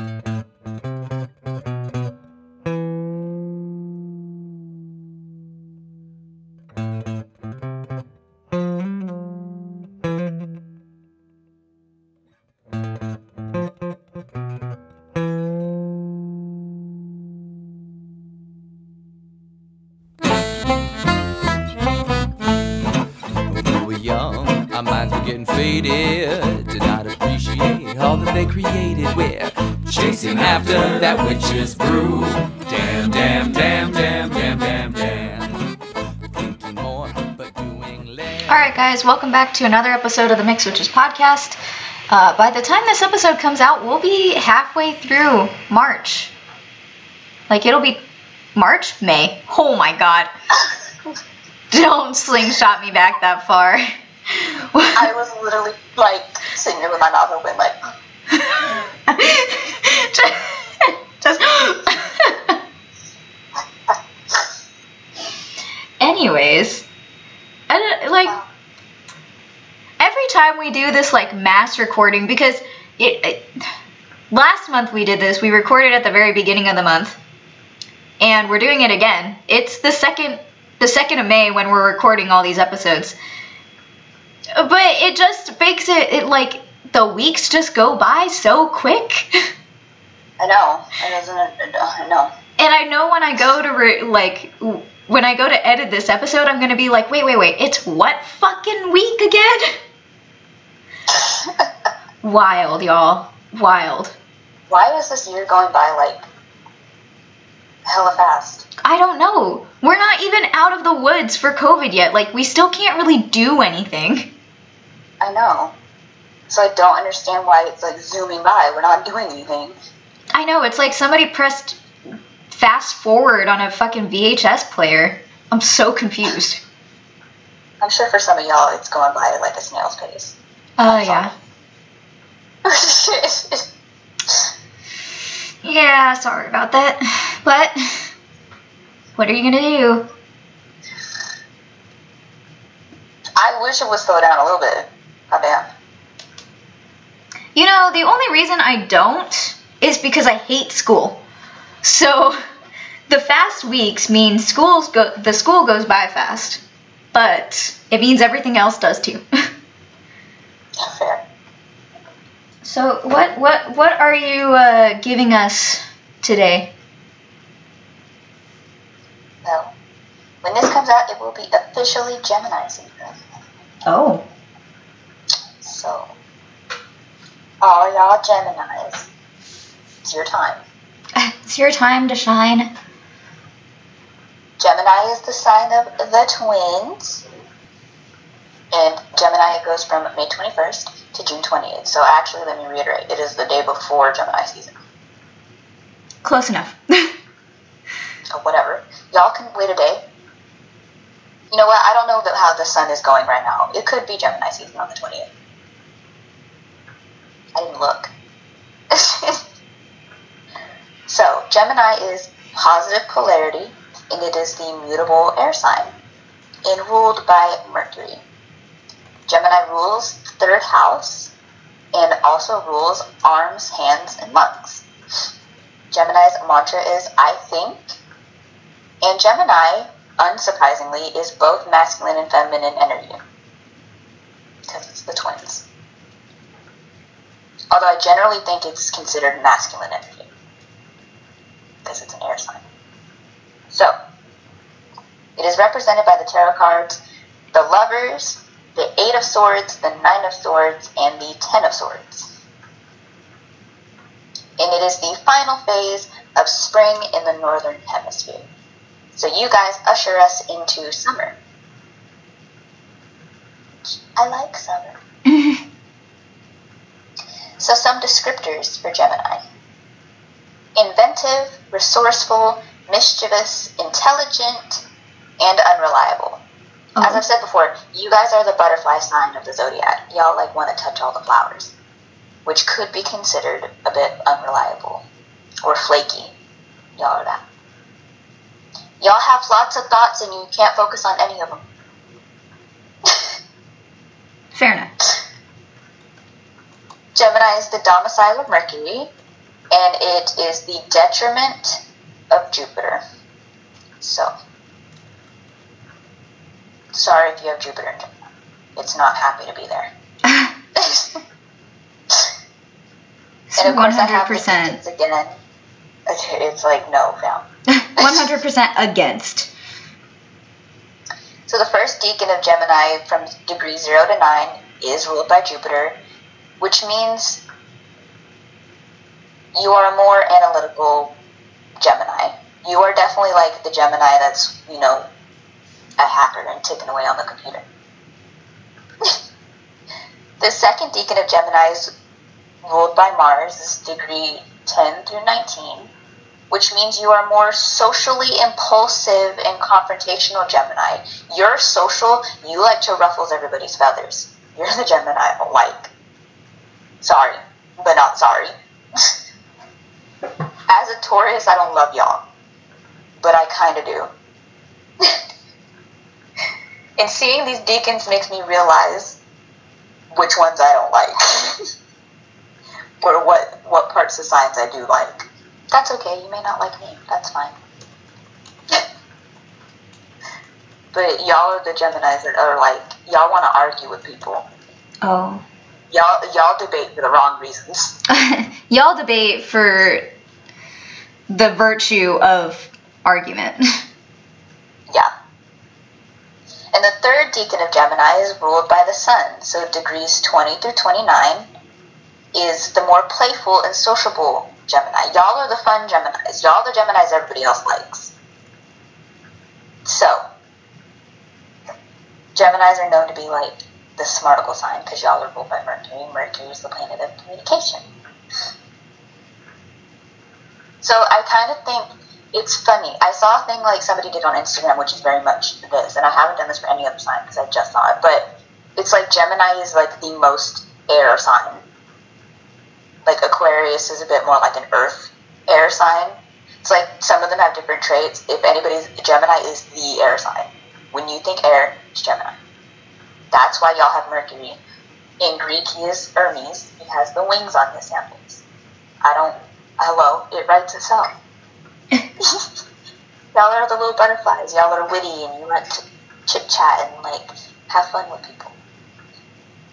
When guys, welcome back to another episode of the Mix Witches podcast. Uh, by the time this episode comes out, we'll be halfway through March. Like, it'll be March? May. Oh my god. Don't slingshot me back that far. I was literally like sitting there with my mouth open, like, just, just anyways I don't, like every time we do this like mass recording because it, it last month we did this we recorded at the very beginning of the month and we're doing it again. It's the second the second of may when we're recording all these episodes. But it just makes it, it like the weeks just go by so quick. I know, I doesn't, I know. And I know when I go to re- like when I go to edit this episode, I'm gonna be like, wait, wait, wait, it's what fucking week again? Wild, y'all. Wild. Why is this year going by like hella fast? I don't know. We're not even out of the woods for COVID yet. Like, we still can't really do anything. I know. So I don't understand why it's like zooming by. We're not doing anything. I know, it's like somebody pressed fast forward on a fucking VHS player. I'm so confused. I'm sure for some of y'all it's going by like a snail's pace. Oh, yeah. Yeah, sorry about that. But, what are you gonna do? I wish it would slow down a little bit. God damn. You know, the only reason I don't is because I hate school. So the fast weeks mean schools go the school goes by fast. But it means everything else does too. Fair. so what what what are you uh, giving us today? Well, when this comes out, it will be officially Gemini season. Oh. So, all y'all Geminis, it's your time. It's your time to shine. Gemini is the sign of the twins. And Gemini goes from May 21st to June 28th. So actually, let me reiterate, it is the day before Gemini season. Close enough. Or whatever. Y'all can wait a day. You know what? I don't know how the sun is going right now. It could be Gemini season on the 28th. I didn't look. so, Gemini is positive polarity, and it is the mutable air sign, and ruled by Mercury. Gemini rules third house, and also rules arms, hands, and lungs. Gemini's mantra is I think, and Gemini, unsurprisingly, is both masculine and feminine energy. Because it's the twins. Although I generally think it's considered masculine energy. Because it's an air sign. So, it is represented by the tarot cards, the lovers, the eight of swords, the nine of swords, and the ten of swords. And it is the final phase of spring in the northern hemisphere. So you guys usher us into summer. I like summer. So some descriptors for Gemini. Inventive, resourceful, mischievous, intelligent, and unreliable. As I've said before, you guys are the butterfly sign of the zodiac. Y'all like want to touch all the flowers, which could be considered a bit unreliable or flaky. Y'all are that. Y'all have lots of thoughts and you can't focus on any of them. Fair enough. Gemini is the domicile of Mercury, and it is the detriment of Jupiter. So, sorry if you have Jupiter in Gemini. It's not happy to be there. and of course, I have the 100%. decans again. It's like no, fam. 100% against. So the first decan of Gemini from degree 0 to 9 is ruled by Jupiter, which means you are a more analytical Gemini. You are definitely like the Gemini that's, you know, a hacker and taken away on the computer. the second decan of Gemini is ruled by Mars, is degree 10 through 19, which means you are more socially impulsive and confrontational Gemini. You're social, you like to ruffle everybody's feathers. You're the Gemini I don't like. Sorry, but not sorry. As a Taurus, I don't love y'all, but I kind of do. And seeing these decans makes me realize which ones I don't like, or what what parts of science I do like. That's okay. You may not like me. That's fine. but y'all are the Gemini's that are like y'all want to argue with people. Oh. Y'all y'all debate for the wrong reasons. Y'all debate for the virtue of argument. Yeah. And the third decan of Gemini is ruled by the sun. So degrees 20 through 29 is the more playful and sociable Gemini. Y'all are the fun Geminis. Y'all are the Geminis everybody else likes. So, Geminis are known to be like the smarticle sign because y'all are ruled by Mercury. Mercury is the planet of communication. So I kind of think it's funny. I saw a thing like somebody did on Instagram, which is very much this, and I haven't done this for any other sign because I just saw it. But it's like Gemini is like the most air sign. Like Aquarius is a bit more like an Earth air sign. It's like some of them have different traits. If anybody's Gemini is the air sign. When you think air, it's Gemini. That's why y'all have Mercury. In Greek, he is Hermes. He has the wings on his samples. I don't. Hello, it writes itself. y'all are the little butterflies. Y'all are witty and you like to chit chat and like have fun with people.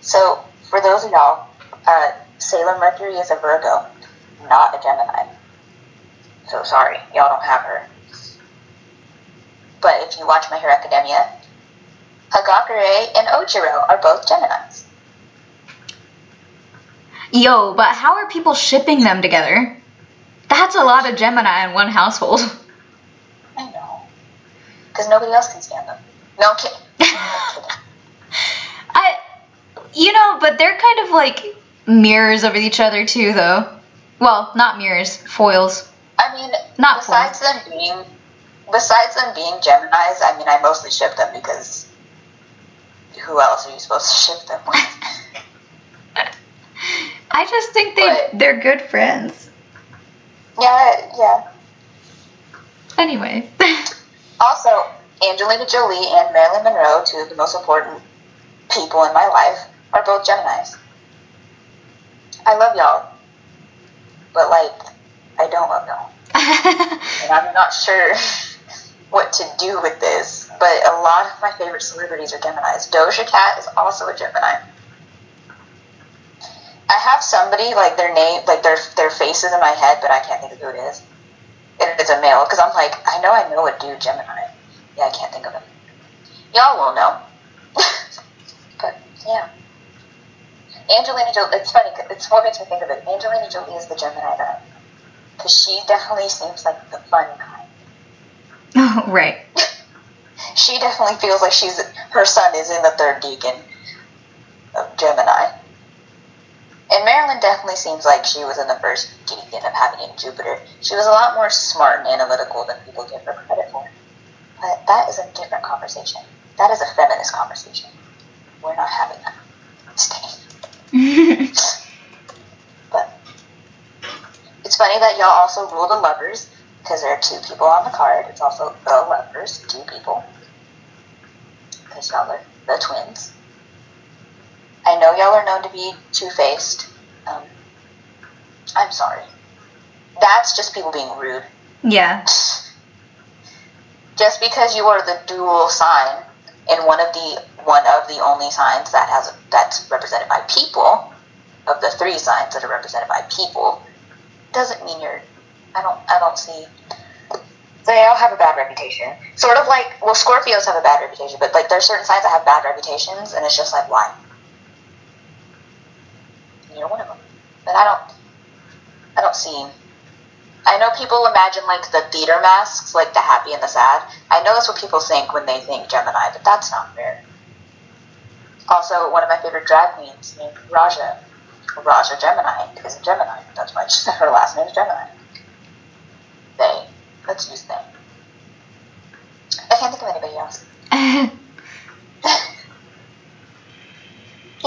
So for those of y'all, uh, Sailor Mercury is a Virgo, not a Gemini. So sorry, y'all don't have her. But if you watch My Hero Academia, Hagakure and Ojiro are both Geminis. Yo, but how are people shipping them together? That's a lot of Gemini in one household. I know. Because nobody else can stand them. No, I'm kidding. I, you know, but they're kind of like mirrors of each other too, though. Well, not mirrors, foils. I mean, Not besides them being, besides them being Gemini's, I mean, I mostly ship them because who else are you supposed to ship them with? I just think they But- they're good friends. Yeah, yeah. Anyway. Also, Angelina Jolie and Marilyn Monroe, two of the most important people in my life, are both Geminis. I love y'all, but like, I don't love y'all, and I'm not sure what to do with this. But a lot of my favorite celebrities are Geminis. Doja Cat is also a Gemini. I have somebody like their name, like their their faces in my head, but I can't think of who it is. It is a male because I'm like, I know I know a dude Gemini. Yeah, I can't think of it. Y'all will know. but yeah, Angelina Jolie. It's funny. It's what makes me think of it. Angelina Jolie is the Gemini that, because she definitely seems like the fun kind. oh, right. She definitely feels like she's her sun is in the third decan of Gemini. And Marilyn definitely seems like she was in the first decan of having in Jupiter. She was a lot more smart and analytical than people give her credit for. But that is a different conversation. That is a feminist conversation. We're not having that. Stay. But it's funny that y'all also rule the lovers because there are two people on the card. It's also the lovers, two people. Because y'all are the twins. I know y'all are known to be two faced. Um, I'm sorry. that's just people being rude. Yeah. Just because you are the dual sign and one of the one of the only signs that has that's represented by people of the three signs that are represented by people doesn't mean you're I don't I don't see they all have a bad reputation. Sort of like well Scorpios have a bad reputation, but like there's certain signs that have bad reputations and it's just like why? You're one of them. But I don't I don't see I know people imagine like the theater masks, like the happy and the sad. I know that's what people think when they think Gemini, but that's not fair. Also, one of my favorite drag queens named Raja. Raja Gemini is a Gemini. That's why her last name is Gemini. They. Let's use they. I can't think of anybody else. yeah,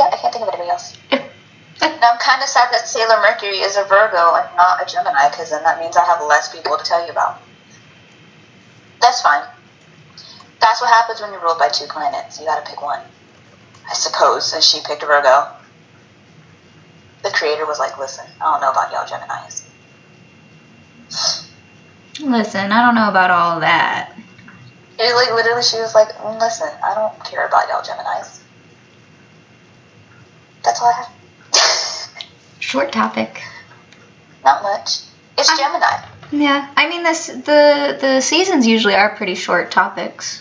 I can't think of anybody else. And I'm kind of sad that Sailor Mercury is a Virgo and not a Gemini, because then that means I have less people to tell you about. That's fine. That's what happens when you're ruled by two planets. You gotta pick one. I suppose, and she picked Virgo. The creator was like, listen, I don't know about y'all Geminis. Listen, I don't know about all that. It like, literally, she was like, listen, I don't care about y'all Geminis. That's all I have. Short topic. Not much. It's I- Gemini. Yeah, I mean this the the seasons usually are pretty short topics.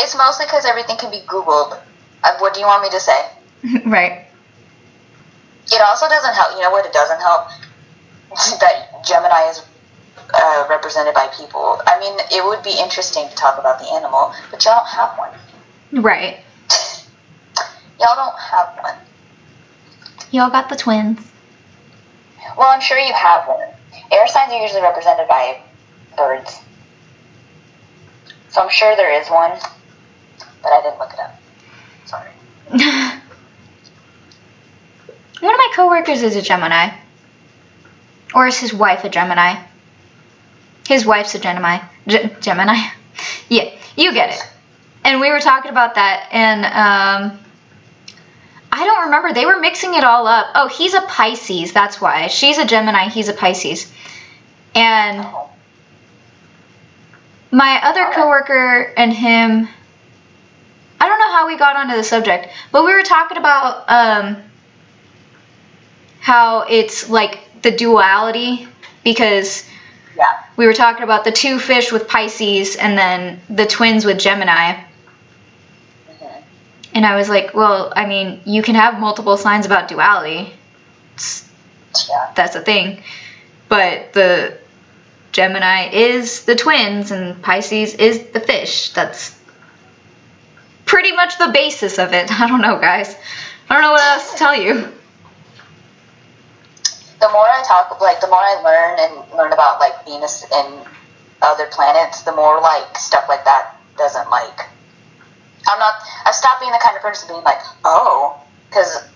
It's mostly because everything can be Googled. Uh, what do you want me to say? right. It also doesn't help. You know what? It doesn't help that Gemini is uh, represented by people. I mean, it would be interesting to talk about the animal, but y'all don't have one. Right. Y'all don't have one. Y'all got the twins. Well, I'm sure you have one. Air signs are usually represented by birds. So I'm sure there is one, but I didn't look it up. Sorry. One of my coworkers is a Gemini. Or is his wife a Gemini? His wife's a Gemini. Ge- Gemini? Yeah, you get it. And we were talking about that, and um, I don't remember. They were mixing it all up. Oh, he's a Pisces. That's why. She's a Gemini. He's a Pisces. And my other coworker and him I don't know how we got onto the subject, but we were talking about um, how it's like the duality because Yeah. we were talking about the two fish with Pisces and then the twins with Gemini. And I was like, well, I mean, you can have multiple signs about duality. Yeah. that's a thing. But the Gemini is the twins and Pisces is the fish. That's pretty much the basis of it. I don't know, guys. I don't know what else to tell you. the more I talk, like the more I learn and learn about like Venus and other planets, the more like stuff like that doesn't like. I'm not. I've stopped being the kind of person being like, oh, because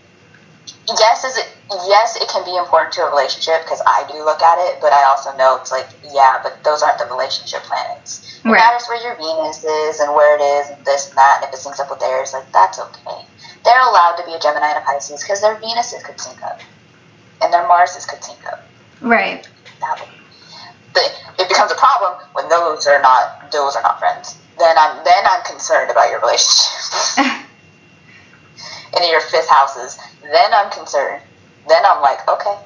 yes, is it? Yes, it can be important to a relationship because I do look at it, but I also know it's like, yeah, but those aren't the relationship planets. It Right. matters where your Venus is and where it is and this and that, and if it syncs up with theirs, like that's okay. They're allowed to be a Gemini and a Pisces because their Venuses could sync up and their Marses could sync up. Right. That would, but it becomes a problem when those are not those are not friends. Then I'm then I'm concerned about your relationship. and in your fifth houses, then I'm concerned. Then I'm like, okay,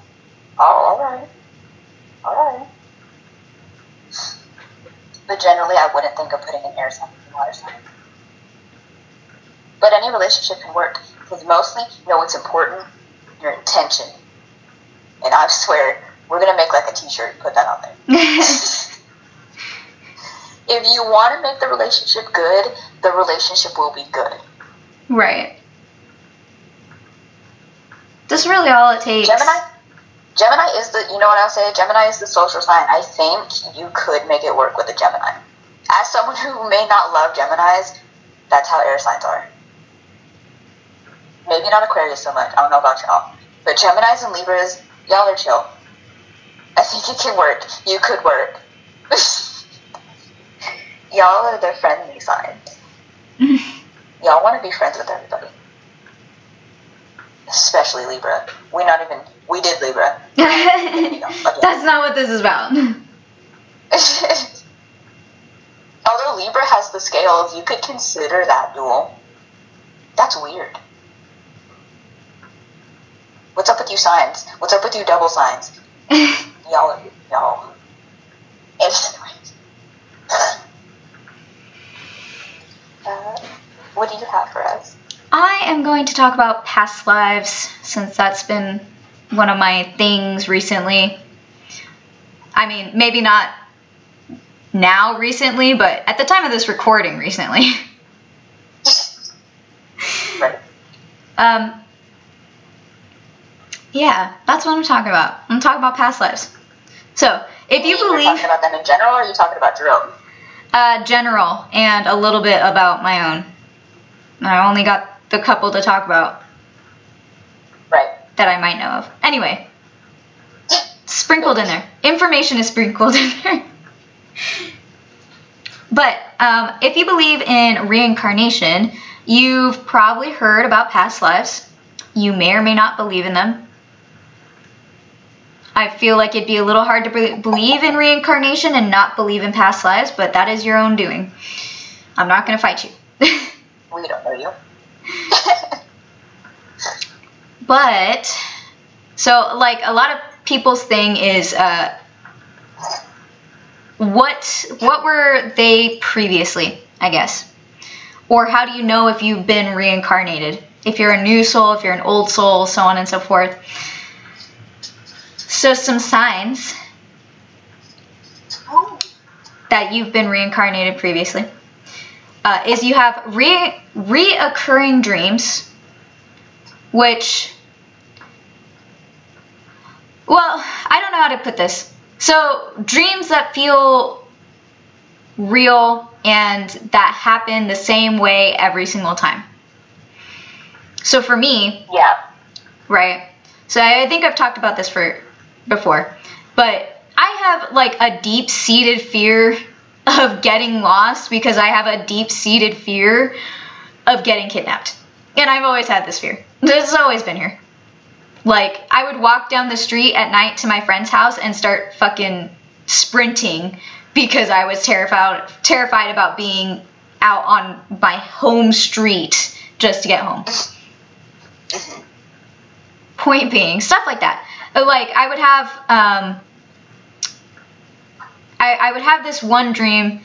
oh, all right, all right. But generally, I wouldn't think of putting an air sign in water sign. But any relationship can work because mostly, you know what's important? Your intention. And I swear, we're gonna make like a T-shirt, put that on there. If you want to make the relationship good, the relationship will be good. right. That's really all it takes. Gemini, Gemini is the you know what I'll say. Gemini is the social sign. I think you could make it work with a Gemini. As someone who may not love Geminis, that's how air signs are. Maybe not Aquarius so much. I don't know about y'all, but Gemini's and Libras, y'all are chill. I think it can work. You could work. y'all are the friendly signs. Y'all want to be friends with everybody. Especially Libra. We not even we did Libra. That's not what this is about. Although Libra has the scales, you could consider that dual. That's weird. What's up with you signs? What's up with you double signs? y'all, y'all. Anyways. Uh, what do you have for us? I am going to talk about past lives since that's been one of my things recently. I mean, maybe not now recently, but at the time of this recording recently. Right. Um, yeah, that's what I'm talking about. I'm talking about past lives. So, if you You're believe talking about them in general, or are you talking about Jerome? Uh, general and a little bit about my own, I only got the couple to talk about Right. that I might know of. Anyway, sprinkled in there. Information is sprinkled in there. but um, if you believe in reincarnation, you've probably heard about past lives. You may or may not believe in them. I feel like it'd be a little hard to be- believe in reincarnation and not believe in past lives, but that is your own doing. I'm not going to fight you. We don't know you. But so like a lot of people's thing is uh what what were they previously, I guess? Or how do you know if you've been reincarnated? If you're a new soul, if you're an old soul, so on and so forth. So some signs that you've been reincarnated previously uh, is you have re reoccurring dreams which well i don't know how to put this. So dreams that feel real and that happen the same way every single time. So for me Yeah. right? So i I think i've talked about this for before but i have like a deep-seated fear of getting lost because i have a deep-seated fear of getting kidnapped and I've always had this fear. This has always been here. Like, I would walk down the street at night to my friend's house and start fucking sprinting because I was terrified terrified about being out on my home street just to get home. Mm-hmm. Point being, stuff like that. Uh, Like I would have um I, I would have this one dream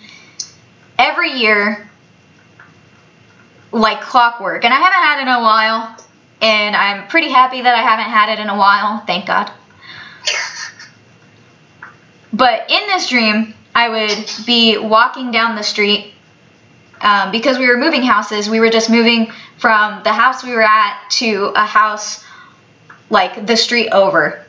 every year like clockwork. And I haven't had it in a while. And I'm pretty happy that I haven't had it in a while. Thank God. But in this dream, I would be walking down the street um, because we were moving houses. We were just moving from the house we were at to a house like the street over.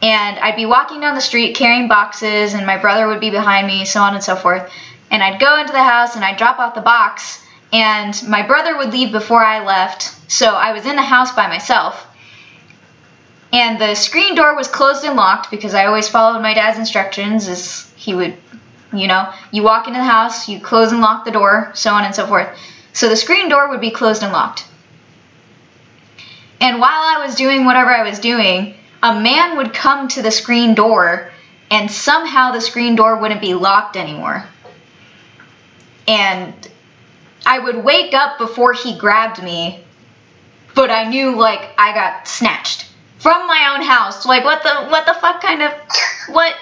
And I'd be walking down the street carrying boxes, and my brother would be behind me, so on and so forth. And I'd go into the house and I'd drop off the box, and my brother would leave before I left, so I was in the house by myself. And the screen door was closed and locked because I always followed my dad's instructions as he would, you know, you walk into the house, you close and lock the door, so on and so forth. So the screen door would be closed and locked. And while I was doing whatever I was doing, a man would come to the screen door and somehow the screen door wouldn't be locked anymore. And I would wake up before he grabbed me, but I knew like I got snatched from my own house. Like what the what the fuck kind of what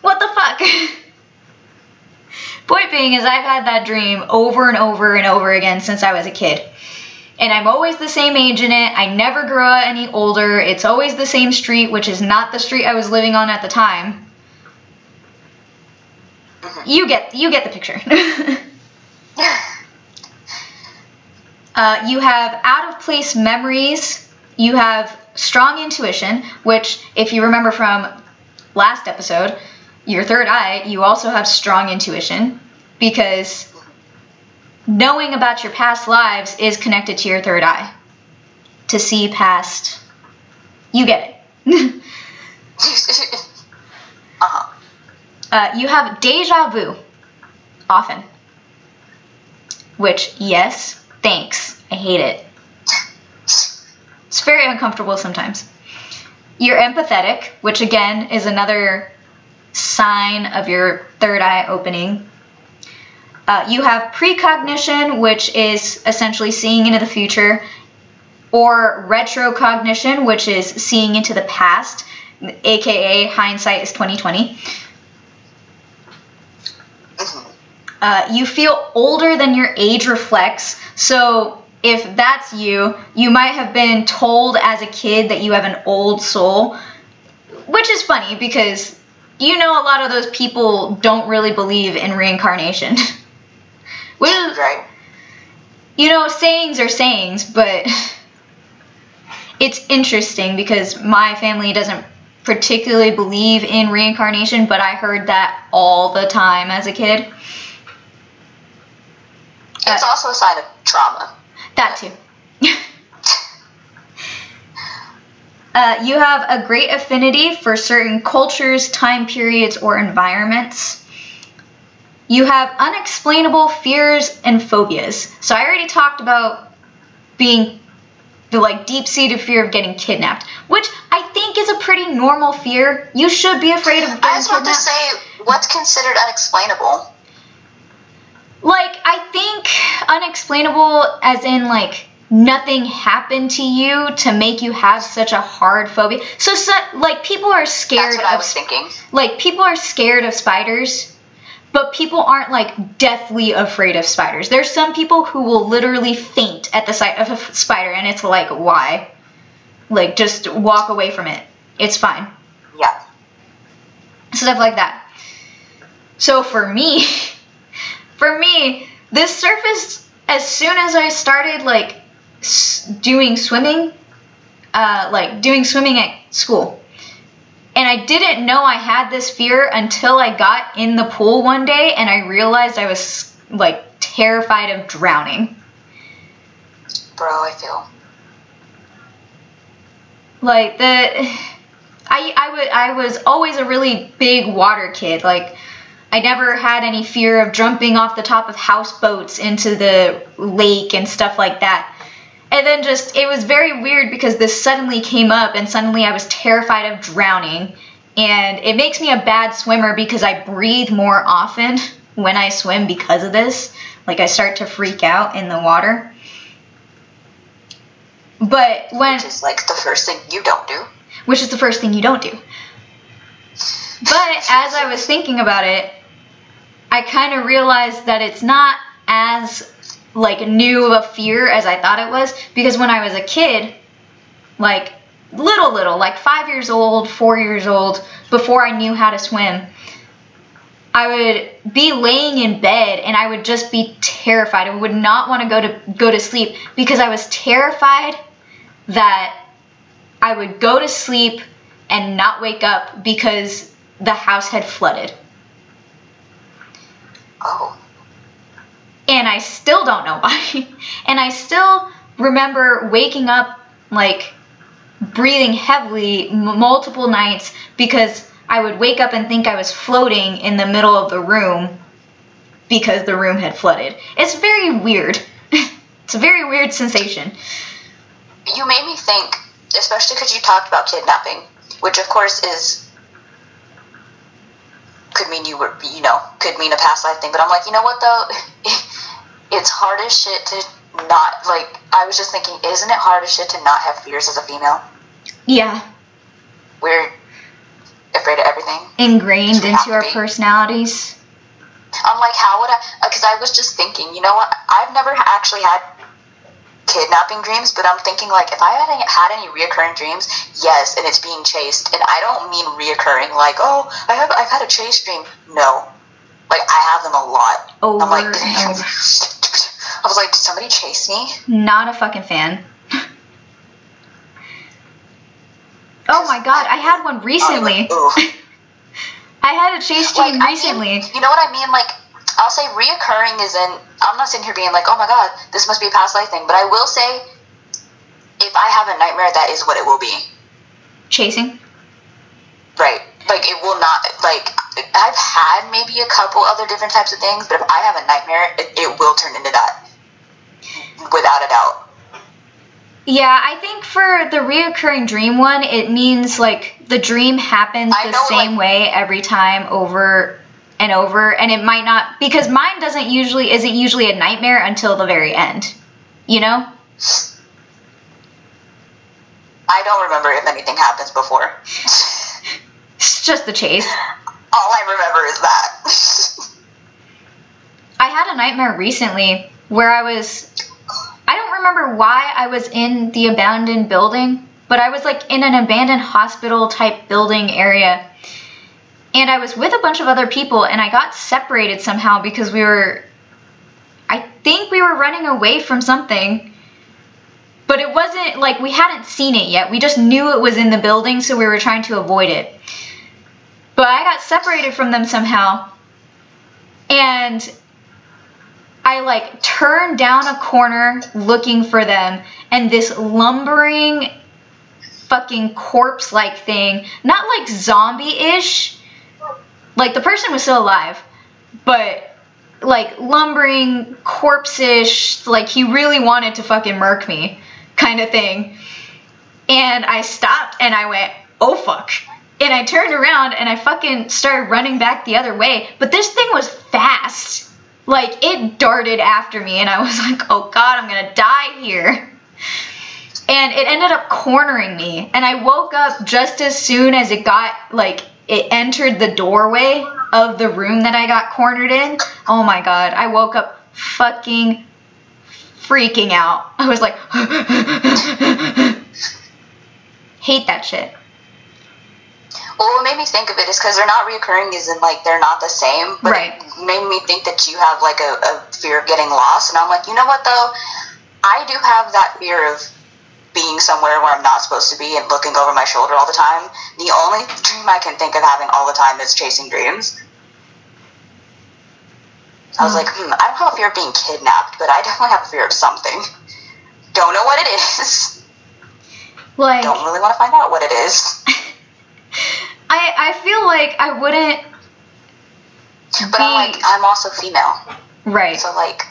what the fuck? Point being is I've had that dream over and over and over again since I was a kid. And I'm always the same age in it. I never grow any older. It's always the same street, which is not the street I was living on at the time. You get you get the picture. Uh, you have out of place memories. You have strong intuition, which, if you remember from last episode, your third eye, you also have strong intuition because knowing about your past lives is connected to your third eye to see past. You get it. uh-huh. Uh, you have deja vu often. Which, yes, thanks. I hate it. It's very uncomfortable sometimes. You're empathetic, which again is another sign of your third eye opening. Uh, you have precognition, which is essentially seeing into the future, or retrocognition, which is seeing into the past, aka hindsight is 2020. Mhm. Uh, you feel older than your age reflects. So if that's you, you might have been told as a kid that you have an old soul, which is funny because you know a lot of those people don't really believe in reincarnation. which is, Right. you know, sayings are sayings, but it's interesting because my family doesn't particularly believe in reincarnation, but I heard that all the time as a kid. It's Uh, also a sign of trauma. That too. uh, you have a great affinity for certain cultures, time periods, or environments. You have unexplainable fears and phobias. So I already talked about being the like deep-seated fear of getting kidnapped, which I think is a pretty normal fear. You should be afraid of getting I was about kidnapped. to say, what's considered unexplainable? like I think unexplainable as in like nothing happened to you to make you have such a hard phobia. So, so like people are scared That's what I of was thinking. like people are scared of spiders, but people aren't like deathly afraid of spiders. There's some people who will literally faint at the sight of a spider and it's like why? Like just walk away from it. It's fine Yeah. stuff like that. So for me, for me, this surfaced as soon as I started like s- doing swimming, uh, like doing swimming at school. And I didn't know I had this fear until I got in the pool one day and I realized I was like terrified of drowning. Bro, I feel. like the I I would I was always a really big water kid. Like I never had any fear of jumping off the top of houseboats into the lake and stuff like that. And then just it was very weird because this suddenly came up and suddenly I was terrified of drowning. And it makes me a bad swimmer because I breathe more often when I swim because of this. Like I start to freak out in the water. But when Which is like the first thing you don't do. which is the first thing you don't do. But as I was thinking about it, I kind of realized that it's not as like new of a fear as I thought it was because when I was a kid, like little little, like 5 years old, 4 years old, before I knew how to swim, I would be laying in bed and I would just be terrified. I would not want to go to go to sleep because I was terrified that I would go to sleep and not wake up because the house had flooded. Oh. And I still don't know why. and I still remember waking up like breathing heavily m- multiple nights because I would wake up and think I was floating in the middle of the room because the room had flooded. It's very weird. it's a very weird sensation. You made me think, especially because you talked about kidnapping, which of course is could mean you were, you know, could mean a past life thing. But I'm like, you know what though? it's hard as shit to not like. I was just thinking, isn't it hard as shit to not have fears as a female? Yeah, We're afraid of everything. ingrained into our personalities. I'm like, how would I? Uh, because I was just thinking, you know what? I've never actually had kidnapping dreams, but I'm thinking like, if I had any, had any reoccurring dreams, yes, and it's being chased, and I don't mean reoccurring like, oh, I have I've had a chase dream. No, like I have them a lot. Over I'm like. I was like, did somebody chase me? Not a fucking fan. oh my god, I had one recently. I like, I had a chase like dream I recently. mean, you know what I mean? Like I'll say reoccurring is in. I'm not sitting here being like, oh my god, this must be a past life thing. But I will say, if I have a nightmare, that is what it will be. Chasing. Right. Like it will not. Like I've had maybe a couple other different types of things, but if I have a nightmare, it, it will turn into that, without a doubt. Yeah, I think for the reoccurring dream one, it means like the dream happens the same like- way every time over and over, and it might not because mine doesn't usually isn't usually a nightmare until the very end. You know? I don't remember if anything happens before. It's just the chase. All I remember is that. I had a nightmare recently where I was I don't remember why I was in the abandoned building, but I was like in an abandoned hospital type building area. And I was with a bunch of other people and I got separated somehow because we were I think we were running away from something. But it wasn't like we hadn't seen it yet. We just knew it was in the building, so we were trying to avoid it. But I got separated from them somehow. And I like turned down a corner looking for them, and this lumbering fucking corpse like thing, not like zombie ish, like the person was still alive, but like lumbering corpse ish, like he really wanted to fucking murk me kind of thing. And I stopped and I went, oh fuck. And I turned around and I fucking started running back the other way, but this thing was fast like it darted after me and i was like oh god i'm gonna die here and it ended up cornering me and i woke up just as soon as it got like it entered the doorway of the room that i got cornered in oh my god i woke up fucking freaking out i was like hate that shit Well, what made me think of it is because they're not reoccurring, is in like they're not the same. But Right. it made me think that you have like a, a fear of getting lost, and I'm like, you know what though, I do have that fear of being somewhere where I'm not supposed to be and looking over my shoulder all the time. The only dream I can think of having all the time is chasing dreams. I was Hmm. like, hmm, I don't have a fear of being kidnapped, but I definitely have a fear of something. Don't know what it is. like Don't really want to find out what it is. I, I feel like I wouldn't But I'm like, I'm also female. right. So like,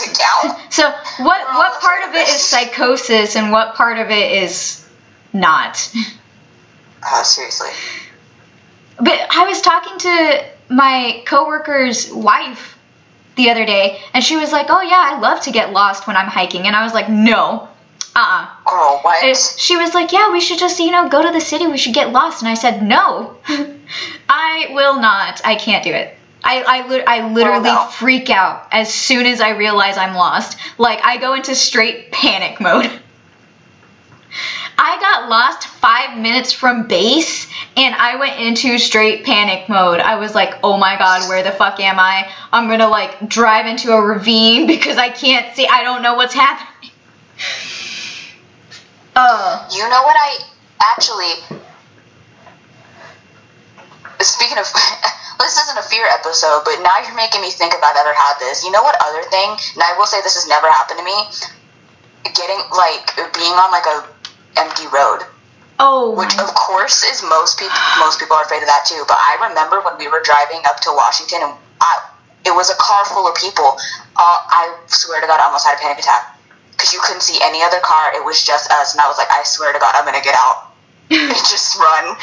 it count? So what oh, what part of it is psychosis and what part of it is not? Oh, seriously. But I was talking to my coworker's wife the other day and she was like, "Oh yeah, I love to get lost when I'm hiking." And I was like, "No." Uh-uh. Girl, what? And she was like, "Yeah, we should just, you know, go to the city. We should get lost." And I said, "No. I will not. I can't do it." I, I, I literally no. freak out as soon as I realize I'm lost. Like, I go into straight panic mode. I got lost five minutes from base and I went into straight panic mode. I was like, oh my god, where the fuck am I? I'm gonna like drive into a ravine because I can't see, I don't know what's happening. Uh, You know what I actually. Speaking of. this isn't a fear episode, but now you're making me think if I've ever had this. You know what other thing? And I will say this has never happened to me. Getting, like, being on, like, a empty road. oh, Which, of course, is most people. Most people are afraid of that too. But I remember when we were driving up to Washington, and I, it was a car full of people. Uh, I swear to God, I almost had a panic attack because you couldn't see any other car. It was just us, and I was like, I swear to God, I'm gonna get out just run.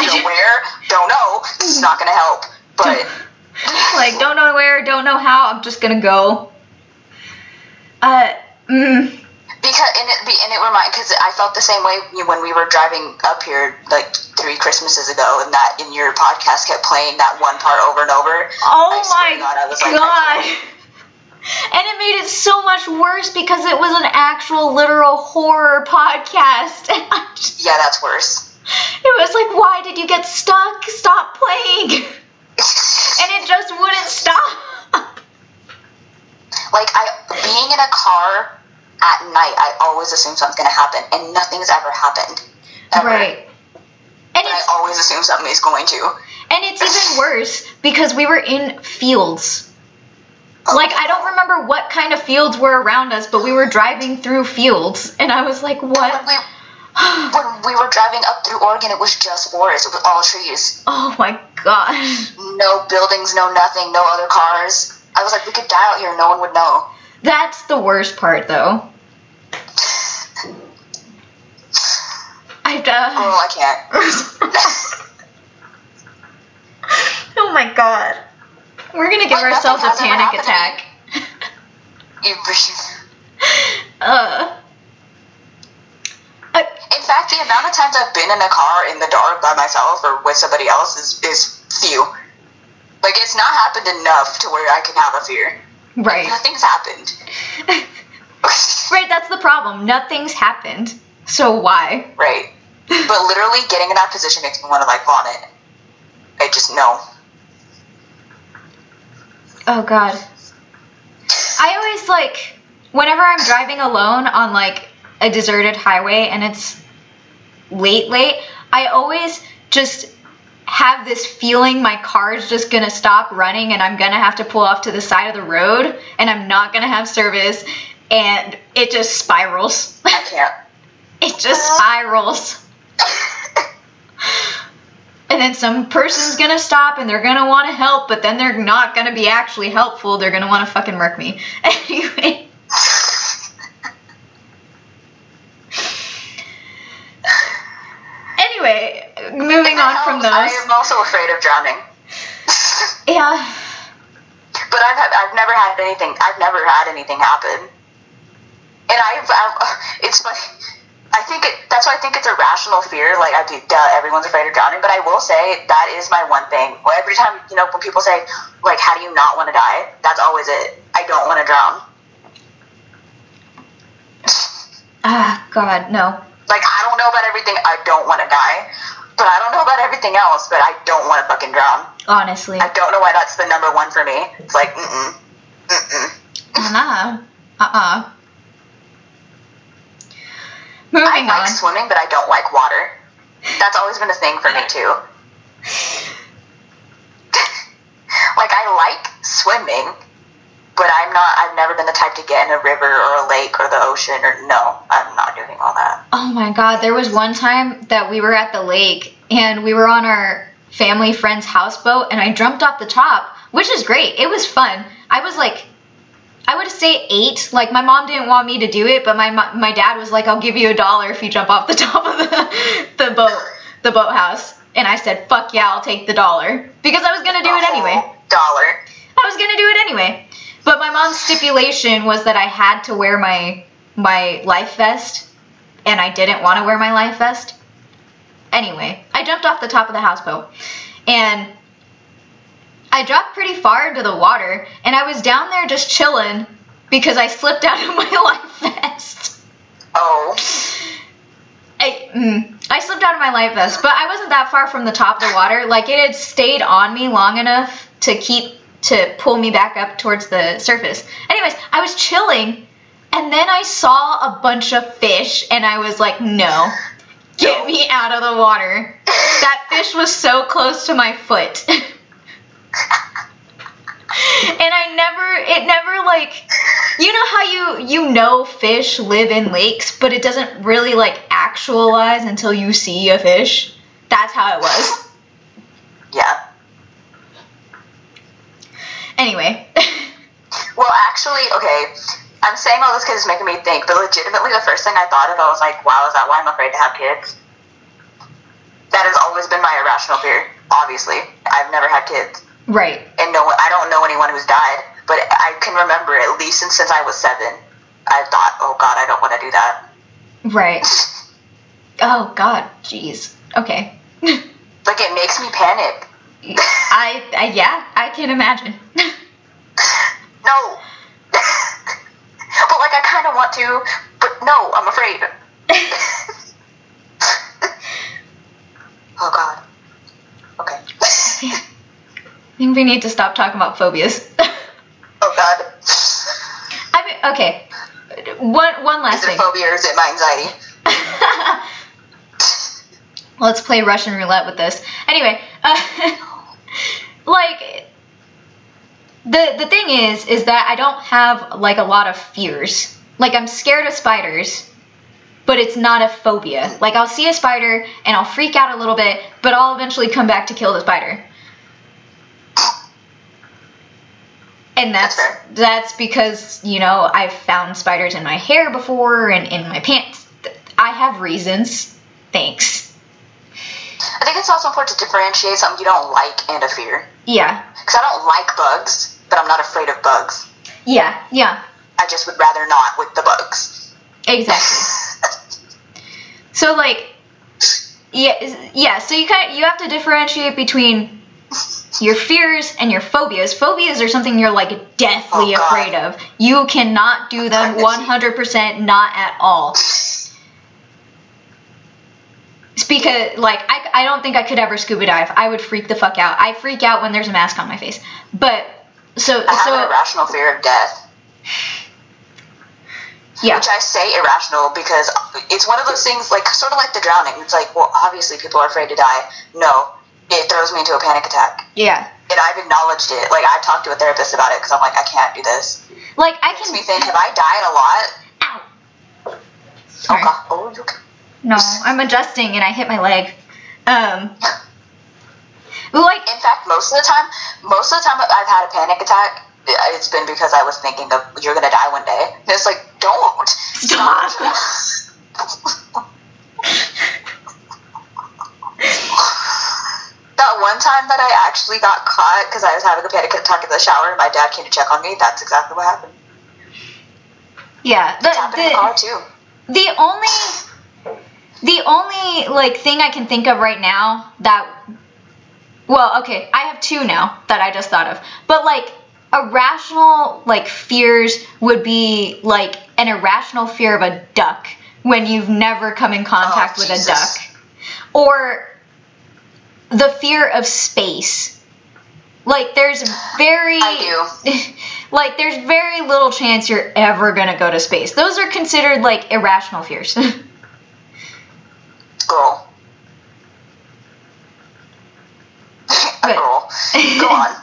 You know where? Don't know. It's not gonna help. But like, don't know where, don't know how, I'm just gonna go. Uh, mm, because and it and it remind because I felt the same way when we were driving up here like three Christmases ago, and that in your podcast kept playing that one part over and over. Oh I my God, I was like, god. And it made it so much worse because it was an actual literal horror podcast. And I just, Yeah, that's worse. it was like, why did you get stuck? Stop playing. And it just wouldn't stop. like I being in a car at night, I always assume something's gonna happen, and nothing's ever happened. Ever. Right. And I always assume something is going to. and it's even worse because we were in fields. Like I don't remember what kind of fields were around us, but we were driving through fields and I was like, When what? we when we were driving up through Oregon, it was just forest. It was all trees, Oh my god. no buildings, no nothing, no other cars. I was like, we could die out here, no one would know. That's the worst part though. I uh, Oh, I can't. oh my god. We're gonna give Like, ourselves a panic attack. Uh, uh, In fact, the amount of times I've been in a car in the dark by myself or with somebody else is, is few. Like, it's not happened enough to where I can have a fear. right. Nothing's happened. Right, that's the problem. Nothing's happened. So why? right. But literally getting in that position makes me want to, like, vomit. I just know. Oh god. I always like whenever I'm driving alone on like a deserted highway and it's late late, I always just have this feeling my car's just gonna stop running and I'm gonna have to pull off to the side of the road and I'm not gonna have service and it just spirals. I can't. it just spirals. And then some person's gonna stop and they're gonna wanna help, but then they're not gonna be actually helpful. They're gonna wanna fucking murk me. Anyway. Anyway, moving on from those. I am also afraid of drowning. Yeah. But I've had, I've never had anything. I've never had anything happen. And I've, I've it's funny. I think it, that's why I think it's a rational fear. Like I do, duh, everyone's afraid of drowning. But I will say that is my one thing. Every time you know when people say like, "How do you not want to die?" That's always it. I don't want to drown. Ah, God, no. Like I don't know about everything. I don't want to die. But I don't know about everything else. But I don't want to fucking drown. Honestly. I don't know why that's the number one for me. It's like, mm mm, mm mm. Nah. Uh-uh. Moving I like on. swimming, but I don't like water. That's always been a thing for me too. like I like swimming, but I'm not. I've never been the type to get in a river or a lake or the ocean or no. I'm not doing all that. Oh my god, there was one time that we were at the lake and we were on our family friend's houseboat and I jumped off the top, which is great. It was fun. I was like I would say 8. Like my mom didn't want me to do it, but my my dad was like I'll give you a dollar if you jump off the top of the the boat, the boathouse. And I said, "Fuck yeah, I'll take the dollar." Because I was to do it anyway. Dollar. I was gonna do it anyway. But my mom's stipulation was that I had to wear my my life vest, and I didn't want to wear my life vest. Anyway, I jumped off the top of the houseboat, and I dropped pretty far into the water, and I was down there just chilling because I slipped out of my life vest. Oh, I, mm, I slipped out of my life vest, but I wasn't that far from the top of the water. Like it had stayed on me long enough to keep to pull me back up towards the surface. Anyways, I was chilling, and then I saw a bunch of fish, and I was like, no, get me out of the water. That fish was so close to my foot. and I never, it never like, you know how you you know fish live in lakes, but it doesn't really like actualize until you see a fish. That's how it was. yeah. Anyway, Well, actually, okay. I'm saying all this because it's making me think, but legitimately, the first thing I thought of, I was like, wow, is that why I'm afraid to have kids? That has always been my irrational fear. Obviously, I've never had kids, right. and no, I don't know anyone who's died. But I can remember at least since, since I was seven, I thought, oh God, I don't want to do that. Right. Oh God, jeez. Okay. Like it makes me panic. I, I yeah, I can imagine. No. but like I kind of want to, but no, I'm afraid. oh God. Okay. I think we need to stop talking about phobias. Oh God. I mean, okay. One one last Is it thing. phobia or is it my anxiety? Let's play Russian roulette with this. Anyway, uh, like the the thing is is that I don't have like a lot of fears. Like I'm scared of spiders, but it's not a phobia. Like I'll see a spider and I'll freak out a little bit, but I'll eventually come back to kill the spider. And that's That's that's because, you know, I've found spiders in my hair before and in my pants. I have reasons Thanks. I think it's also important to differentiate something you don't like and a fear. Yeah. Because I don't like bugs, but I'm not afraid of bugs. Yeah. Yeah. I just would rather not with the bugs. Exactly. So like, yeah, yeah. So you kind you have to differentiate between your fears and your phobias. Phobias are something you're like deathly Oh, afraid of. You cannot do them 100% not at all. It's because like I, I don't think I could ever scuba dive. I would freak the fuck out. I freak out when there's a mask on my face. But so I have so an irrational fear of death. yeah. Which I say irrational because it's one of those things, like sort of like the drowning. It's like, well, obviously people are afraid to die. No, it throws me into a panic attack, Yeah. and I've acknowledged it. Like I've talked to a therapist about it because I'm like, I can't do this. Like I Makes can me think, have I died a lot? Ow. Sorry. Oh God, oh you. okay? No, I'm adjusting and I hit my leg. Um, like, In fact, most of the time, most of the time I've had a panic attack. It's been because I was thinking of you're gonna die one day. And it's like, don't Stop. that one time that I actually got caught because I was having a panic attack in the shower, and my dad came to check on me. That's exactly what happened. yeah, the, happened in the car too. the only, the only like thing I can think of right now that, well, okay, I have two now that I just thought of, but like irrational like fears would be like an irrational fear of a duck when you've never come in contact Oh, with a duck, or the fear of space. Like there's very like there's very little chance you're ever going to go to space. Those are considered like irrational fears. Girl. But- Girl. Go on.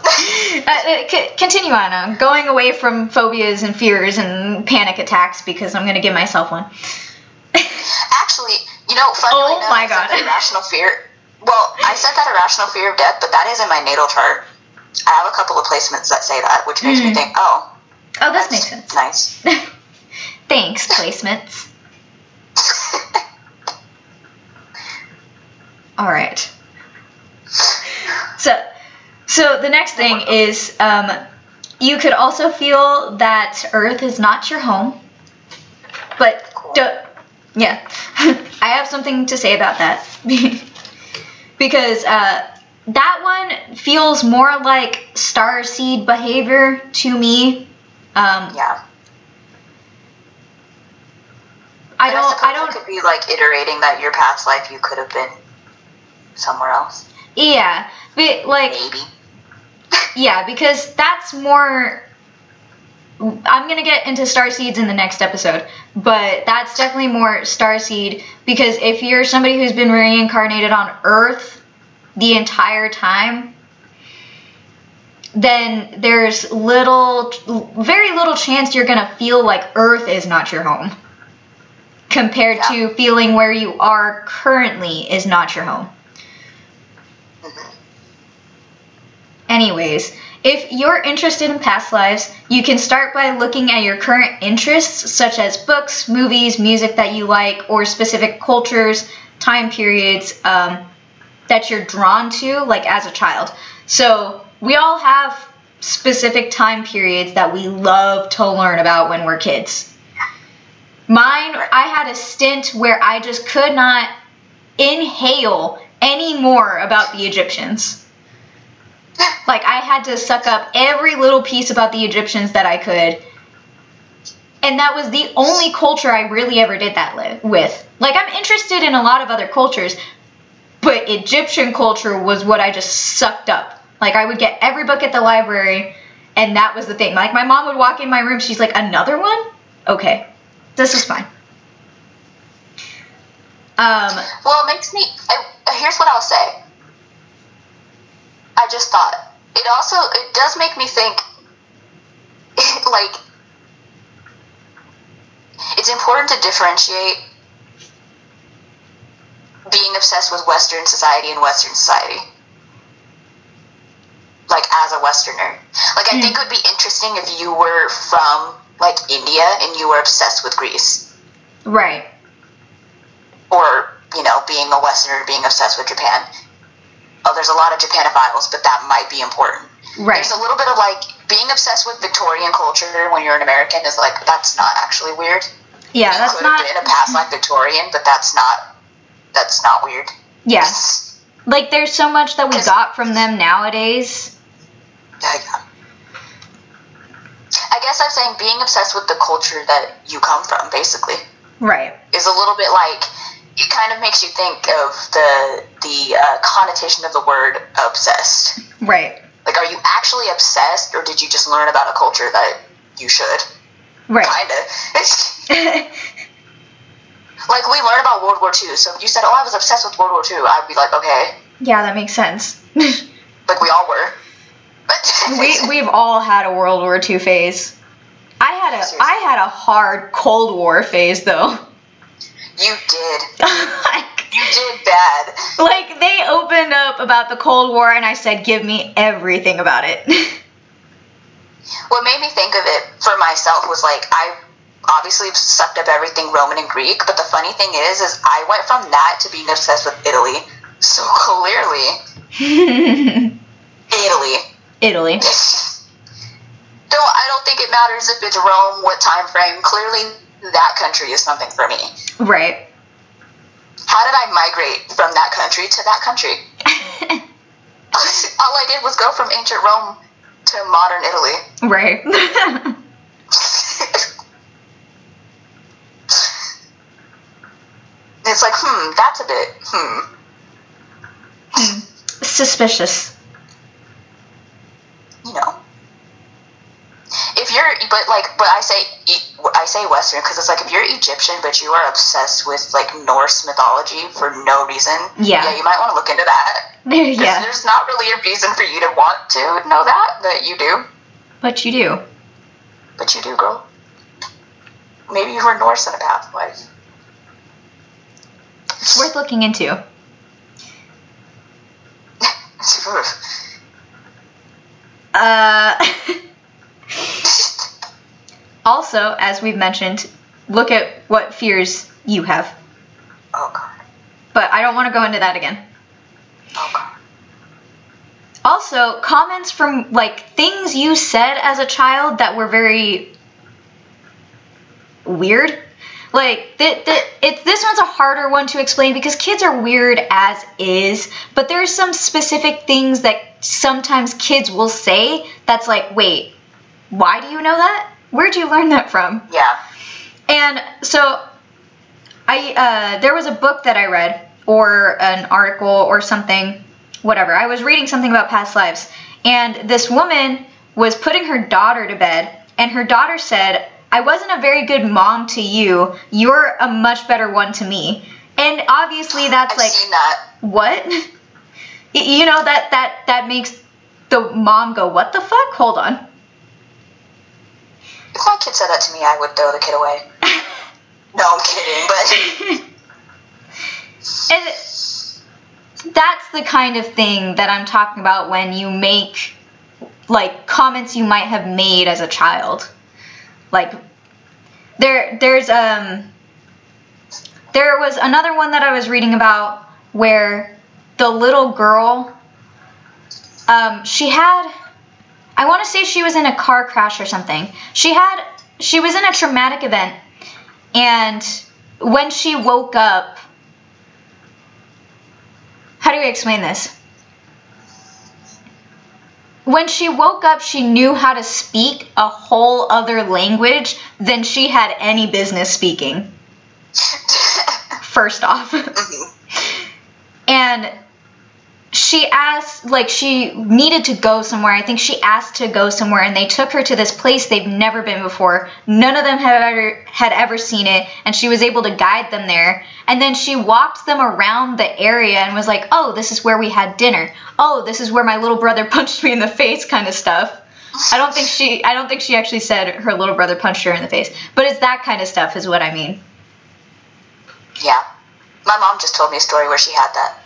Uh, c- continue on. Uh, going away from phobias and fears and panic attacks because I'm going to give myself one. Actually, you know, funnily Oh enough, my God. irrational fear. Well, I said that irrational fear of death, but that is in my natal chart. I have a couple of placements that say that, which makes me Mm. think, oh, Oh, this that's makes sense. Nice. Thanks, placements. All right. So, so the next thing is, um, you could also feel that Earth is not your home, but don't. Yeah, I have something to say about that because uh, that one feels more like star seed behavior to me. Um, yeah. I don't. suppose I don't. It could be like iterating that your past life you could have been somewhere else. Yeah, but like, Maybe. yeah, because that's more. I'm gonna get into star seeds in the next episode, but that's definitely more star seed because if you're somebody who's been reincarnated on Earth the entire time, then there's little, very little chance you're gonna feel like Earth is not your home, compared Yeah. to feeling where you are currently is not your home. Mhm. Anyways, if you're interested in past lives, you can start by looking at your current interests, such as books, movies, music that you like, or specific cultures, time periods um, that you're drawn to, like as a child. So, we all have specific time periods that we love to learn about when we're kids. Mine, I had a stint where I just could not inhale any more about the Egyptians. Like I had to suck up every little piece about the Egyptians that I could. And that was the only culture I really ever did that li- with. Like I'm interested in a lot of other cultures, but Egyptian culture was what I just sucked up. Like I would get every book at the library and that was the thing. Like my mom would walk in my room, she's like, "Another one? Okay. This is fine." Um Well, it makes me. I, here's what I'll say. I just thought it also it does make me think. like, it's important to differentiate being obsessed with Western society and Western society. Like as a Westerner, like I Mm. think it would be interesting if you were from like India and you were obsessed with Greece right. or you know, being a Westerner, being obsessed with Japan. Oh, there's a lot of Japanophiles, but that might be important. Right. There's a little bit of like being obsessed with Victorian culture when you're an American is like that's not actually weird. Yeah, You that's could not. have been a past life Victorian, but that's not that's not weird. Yeah. Like, there's so much that we got from them nowadays. I I guess I'm saying being obsessed with the culture that you come from, basically, Right. is a little bit like it kind of makes you think of the the uh, connotation of the word obsessed. Right. Like, are you actually obsessed, or did you just learn about a culture that you should? Right. Kinda. like we learn about World War II. So if you said, "Oh, I was obsessed with World War II," I'd be like, "Okay," yeah, that makes sense. like we all were. we we've all had a World War II phase. I had a Seriously. I had a hard Cold War phase though. You did. like, You did bad. like they opened up about the Cold War and I said, "Give me everything about it." What made me think of it for myself was like I obviously sucked up everything Roman and Greek, but the funny thing is, is I went from that to being obsessed with Italy. So clearly, Italy. Italy. Don't I don't think it matters if it's Rome, what time frame. Clearly, that country is something for me. Right. How did I migrate from that country to that country? All I did was go from ancient Rome to modern Italy. right. it's like, hmm, that's a bit, hmm. Suspicious. you know. If you're, but like, but I say, I say Western because it's like if you're Egyptian, but you are obsessed with like Norse mythology for no reason, Yeah. Yeah you might want to look into that. yeah. There's not really a reason for you to want to know that, that you do, But you do. but you do, girl. Maybe you were Norse in a past life. It's worth looking into. Uh, also, as we've mentioned, look at what fears you have. oh god. But I don't want to go into that again. Oh god. Also, comments from like things you said as a child that were very weird. Like th- th- it's this one's a harder one to explain because kids are weird as is, but there's some specific things that sometimes kids will say that's like, wait, why do you know that? Where'd you learn that from? Yeah. And so I uh, there was a book that I read or an article or something, whatever. I was reading something about past lives, and this woman was putting her daughter to bed, and her daughter said, "I wasn't a very good mom to you. You're a much better one to me." And obviously, that's I've like seen that. what? You know that that that makes the mom go, "What the fuck? Hold on." If my kid said that to me, I would throw the kid away. No, I'm kidding, but that's the kind of thing that I'm talking about when you make like comments you might have made as a child. Like there there's um there was another one that I was reading about where the little girl um she had I want to say she was in a car crash or something. She had she was in a traumatic event and when she woke up how do we explain this? When she woke up, she knew how to speak a whole other language than she had any business speaking. First off. Mm-hmm. and she asked, like, she needed to go somewhere. I think she asked to go somewhere, and they took her to this place they've never been before. None of them had ever had ever seen it, and she was able to guide them there. And then she walked them around the area and was like, "Oh, this is where we had dinner. Oh, this is where my little brother punched me in the face," kind of stuff. I don't think she I don't think she actually said her little brother punched her in the face, but it's that kind of stuff is what I mean. yeah. My mom just told me a story where she had that.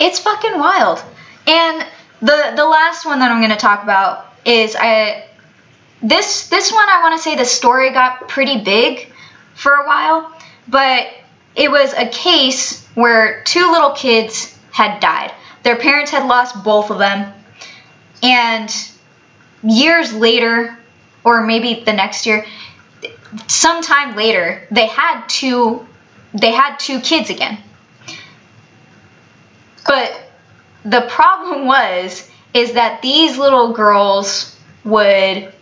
It's fucking wild. And the the last one that I'm going to talk about is I this this one I want to say the story got pretty big for a while, but it was a case where two little kids had died. Their parents had lost both of them. And years later, or maybe the next year, sometime later, they had two they had two kids again. But the problem was is that these little girls would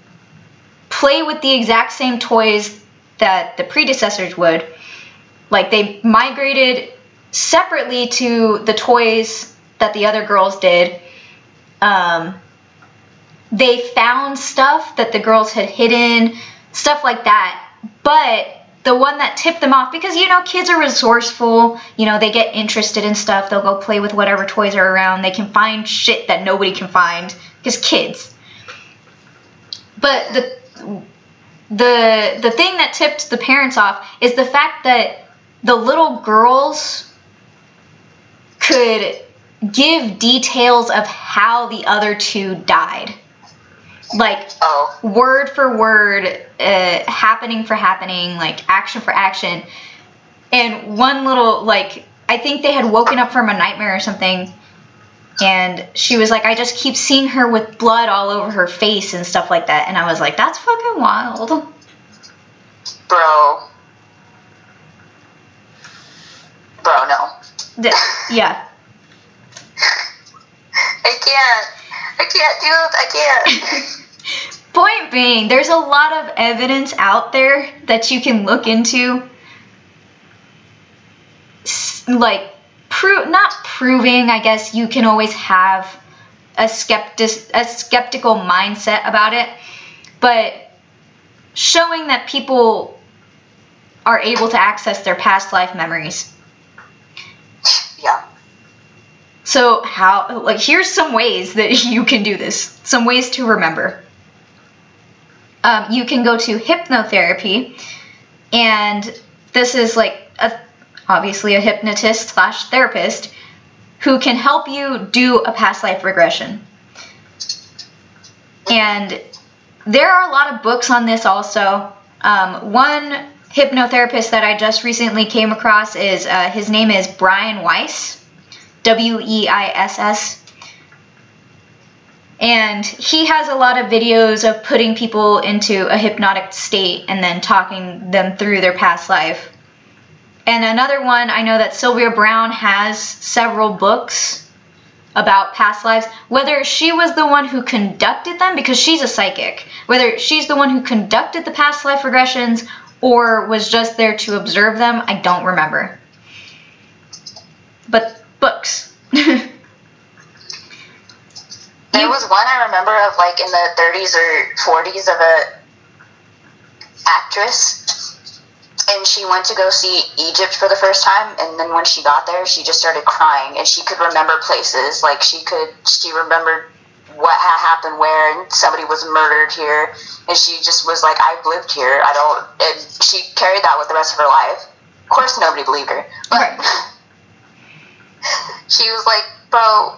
play with the exact same toys that the predecessors would. Like they migrated separately to the toys that the other girls did. Um, they found stuff that the girls had hidden, stuff like that. But the one that tipped them off, because you know, kids are resourceful, you know, they get interested in stuff, they'll go play with whatever toys are around, they can find shit that nobody can find, because kids. But the the the thing that tipped the parents off is the fact that the little girls could give details of how the other two died. Like Oh, word for word uh, happening for happening like action for action and one little like i think they had woken up from a nightmare or something and she was like i just keep seeing her with blood all over her face and stuff like that and i was like that's fucking wild bro. Bro, no. Th- yeah I can't. I can't do it. I can't. Point being, there's a lot of evidence out there that you can look into. Like, pro- not proving, I guess you can always have a skeptic a skeptical mindset about it, but showing that people are able to access their past life memories. yeah. So how like here's some ways that you can do this. Some ways to remember. Um, you can go to hypnotherapy, and this is like a, obviously a hypnotist slash therapist who can help you do a past life regression. And there are a lot of books on this also. Um, one hypnotherapist that I just recently came across is uh, his name is Brian Weiss. W E I S S. And he has a lot of videos of putting people into a hypnotic state and then talking them through their past life. And another one, I know that Sylvia Browne has several books about past lives. Whether she was the one who conducted them, because she's a psychic, whether she's the one who conducted the past life regressions or was just there to observe them, I don't remember. But books. There was one I remember of like in the 30s or 40s of a actress, and she went to go see Egypt for the first time, and then when she got there, she just started crying, and she could remember places, like she could, she remembered what had happened where, and somebody was murdered here, and she just was like, I've lived here, I don't, and she carried that with the rest of her life. Of course, nobody believed her, but Right. she was like, bro,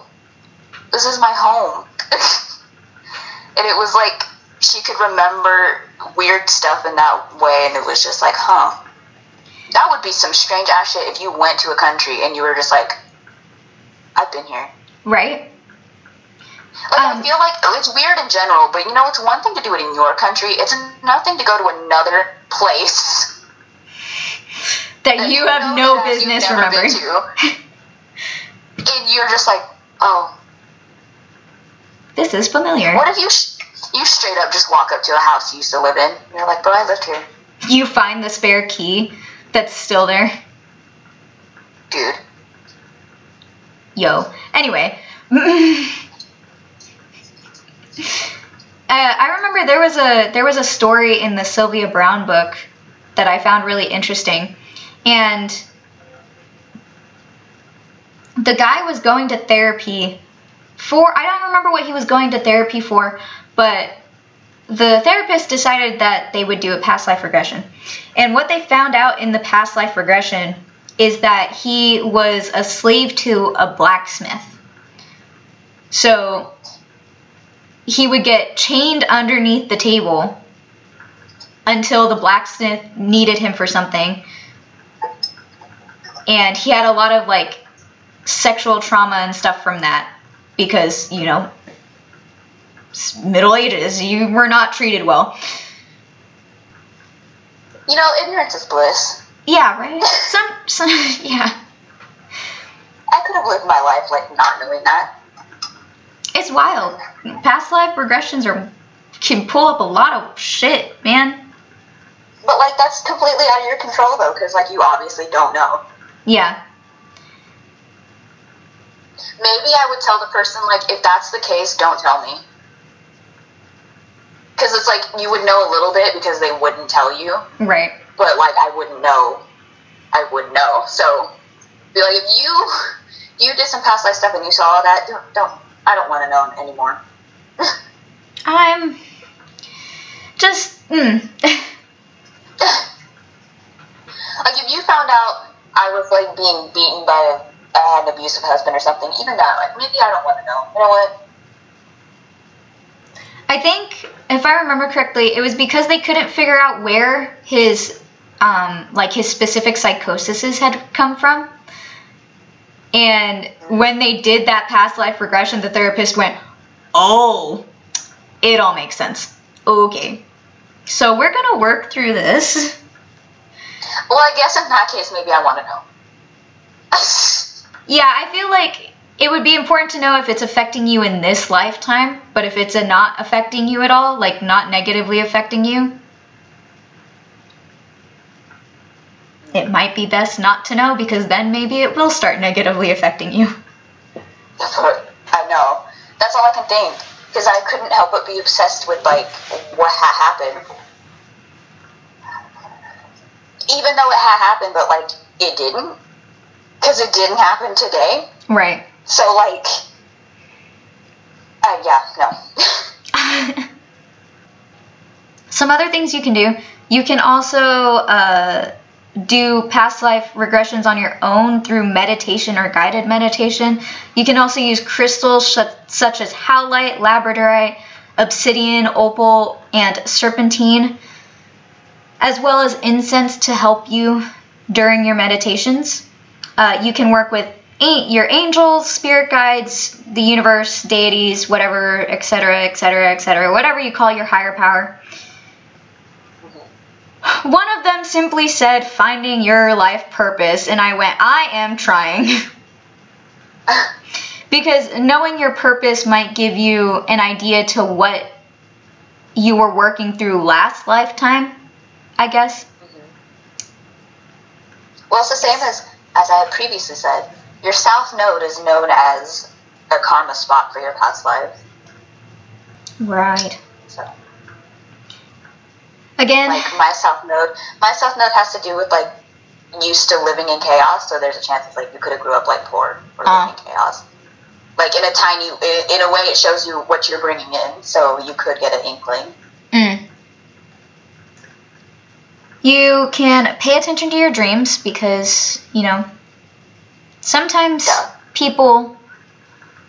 this is my home. and it was like she could remember weird stuff in that way, and it was just like, huh. That would be some strange ass shit if you went to a country and you were just like, I've been here. right? Like, Um, I feel like it's weird in general, but you know, it's one thing to do it in your country, it's nothing to go to another place That you have no business remembering. to. and you're just like, oh, This is familiar. What if you sh- you straight up just walk up to a house you used to live in? And you're like, bro, I lived here, You find the spare key that's still there. dude. Yo. Anyway. Uh, I remember there was a there was a story in the Sylvia Browne book that I found really interesting, and the guy was going to therapy for I don't remember what he was going to therapy for, but the therapist decided that they would do a past life regression. And what they found out in the past life regression is that he was a slave to a blacksmith. So he would get chained underneath the table until the blacksmith needed him for something. and he had a lot of like sexual trauma and stuff from that because you know middle ages you were not treated well You know, ignorance is bliss. yeah right some, some yeah I could have lived my life like not knowing that. it's wild past life regressions are can pull up a lot of shit man But like that's completely out of your control though, because like you obviously don't know. yeah Maybe I would tell the person like, if that's the case, don't tell me. Because it's like you would know a little bit because they wouldn't tell you, right but like I wouldn't know. I would know. So be like, if you you did some past life stuff and you saw all that, don't, don't I don't want to know anymore. i'm just mm. Like if you found out I was like being beaten by a, I had an abusive husband or something, even that, like maybe I don't want to know. You know what? I think, if I remember correctly, it was because they couldn't figure out where his, um, like his specific psychoses had come from. And when they did that past life regression, the therapist went, "Oh, it all makes sense. Okay, so we're gonna work through this." Well, I guess in that case, maybe I want to know. Yeah, I feel like it would be important to know if it's affecting you in this lifetime, but if it's not affecting you at all, like not negatively affecting you, it might be best not to know because then maybe it will start negatively affecting you. I know. That's all I can think. Because I couldn't help but be obsessed with, like, what had happened. Even though it had happened, but, like, it didn't. Because it didn't happen today. Right. So, like, uh, yeah, no. Some other things you can do. You can also uh, do past life regressions on your own through meditation or guided meditation. You can also use crystals sh- such as howlite, labradorite, obsidian, opal, and serpentine, as well as incense to help you during your meditations. Uh, you can work with your angels, spirit guides, the universe, deities, whatever, etc., etc., etc., whatever you call your higher power. One of them simply said, finding your life purpose, and I went, I am trying. because knowing your purpose might give you an idea to what you were working through last lifetime, I guess. Well, it's the same as, as I had previously said. Your south node is known as a karma spot for your past life. Right. So, Again, like, my south node, my south node has to do with, like, used to living in chaos, so there's a chance it's like you could have grew up, like, poor or Uh. living in chaos. Like, in a tiny, in, in a way, it shows you what you're bringing in, so you could get an inkling. Mm. You can pay attention to your dreams because, you know, sometimes Yeah. people,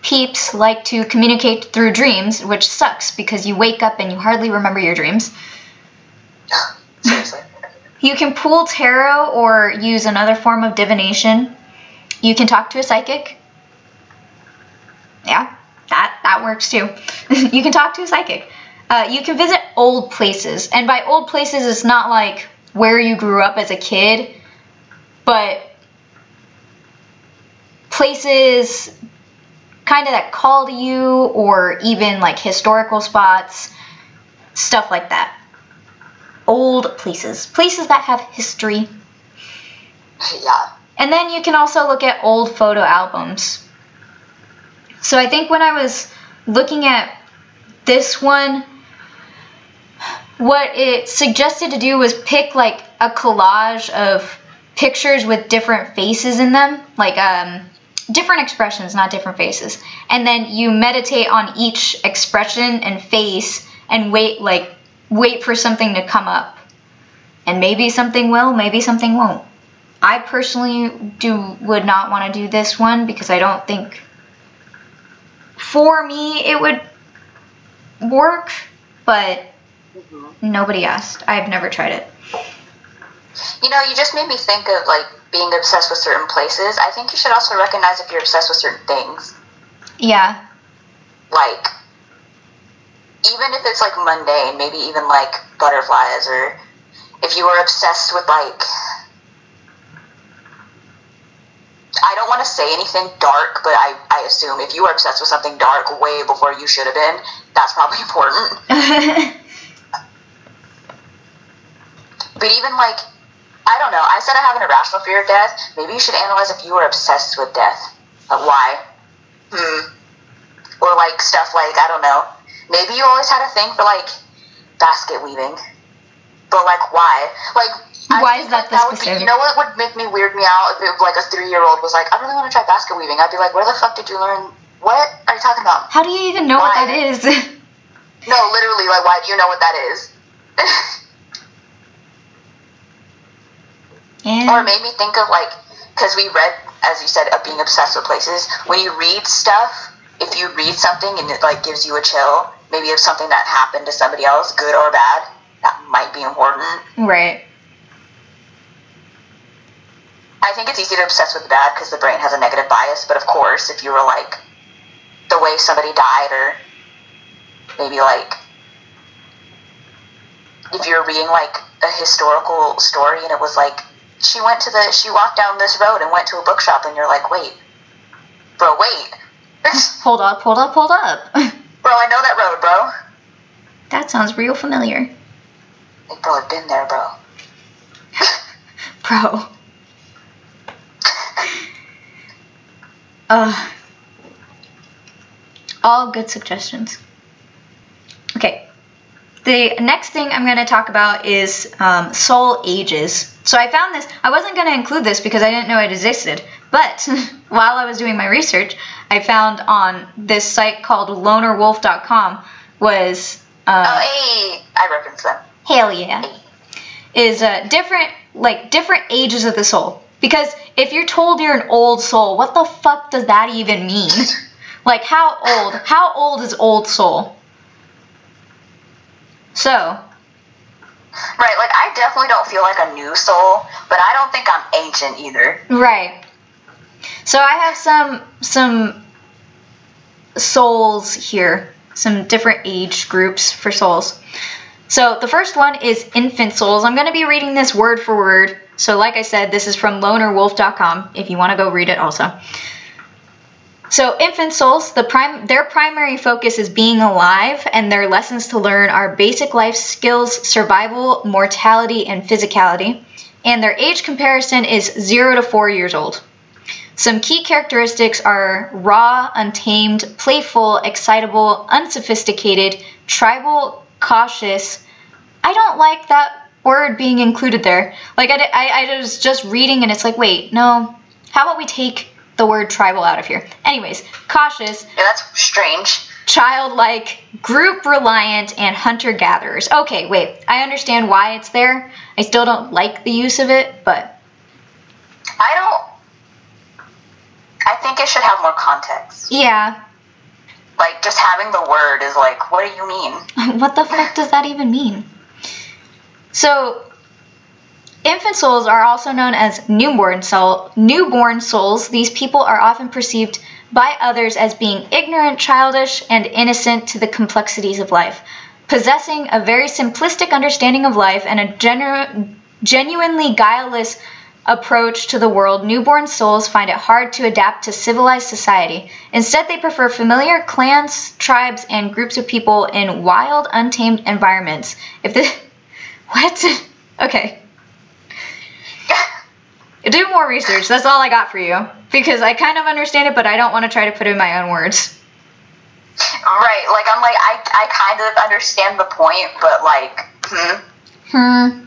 peeps, like to communicate through dreams, which sucks because you wake up and you hardly remember your dreams. Seriously. You can pull tarot or use another form of divination. You can talk to a psychic. Yeah, that that works too. you can talk to a psychic. Uh, you can visit old places, and by old places, it's not like where you grew up as a kid, but places kind of that call to you, or even like historical spots, stuff like that old places, places that have history. yeah. And then you can also look at old photo albums. So I think when I was looking at this one, what it suggested to do was pick like a collage of pictures with different faces in them, like um, different expressions, not different faces. And then you meditate on each expression and face and wait like wait for something to come up. And maybe something will, maybe something won't. I personally do would not want to do this one because I don't think for me it would work, but nobody asked. I've never tried it. You know, you just made me think of like being obsessed with certain places. I think you should also recognize if you're obsessed with certain things. Yeah. Like, even if it's like mundane, maybe even like butterflies, or if you were obsessed with like. I don't want to say anything dark, but I, I assume if you were obsessed with something dark way before you should have been, that's probably important. But even like, I don't know. I said I have an irrational fear of death. Maybe you should analyze if you were obsessed with death. Like why? Hmm. Or like stuff like I don't know. Maybe you always had a thing for like basket weaving. But like why? Like Why think is that the would be, you know what would make me weird me out if like a three year old was like, I really want to try basket weaving. I'd be like, where the fuck did you learn? What are you talking about? How do you even know what that is? No, literally, like, why do you know what that is? yeah. or it made me think of like because we read as you said of being obsessed with places when you read stuff if you read something and it like gives you a chill maybe of something that happened to somebody else good or bad that might be important Right. i think it's easy to obsess with the bad because the brain has a negative bias but of course if you were like the way somebody died or maybe like if you're reading like a historical story and it was like she went to the she walked down this road and went to a bookshop and you're like wait bro wait Hold up, hold up, hold up. bro i know that road bro that sounds real familiar. like bro i've been there bro Bro. Uh, all good suggestions. Okay. The next thing I'm going to talk about is um, soul ages. So I found this. I wasn't going to include this because I didn't know it existed. But while I was doing my research, I found on this site called lonerwolf.com was uh, oh hey i reference them hell yeah is uh, different like different ages of the soul because if you're told you're an old soul what the fuck does that even mean like how old how old is old soul so right like i definitely don't feel like a new soul but i don't think i'm ancient either right so i have some some souls here some different age groups for souls So the first one is infant souls. I'm going to be reading this word for word. So like I said, this is from lonerwolf.com if you want to go read it also. So infant souls, the prime their primary focus is being alive and their lessons to learn are basic life skills, survival, mortality and physicality. And their age comparison is 0 to 4 years old. Some key characteristics are raw, untamed, playful, excitable, unsophisticated, tribal, cautious. I don't like that word being included there. Like, I, I, I was just reading and it's like, wait, no. How about we take the word tribal out of here? Anyways, cautious, Yeah, that's strange. childlike, group reliant, and hunter gatherers. Okay, wait, I understand why it's there. I still don't like the use of it, but I don't. I think it should have more context. yeah. Like, just having the word is like, what do you mean? what the fuck does that even mean? So, infant souls are also known as newborn soul newborn souls. These people are often perceived by others as being ignorant, childish, and innocent to the complexities of life, possessing a very simplistic understanding of life and a genu- genuinely guileless approach to the world, newborn souls find it hard to adapt to civilized society. Instead, they prefer familiar clans, tribes, and groups of people in wild, untamed environments. If the what? Okay. Do more research. That's all I got for you. Because I kind of understand it, but I don't want to try to put it in my own words. Right, like, I'm like, I, I kind of understand the point, but like, hmm. Hmm.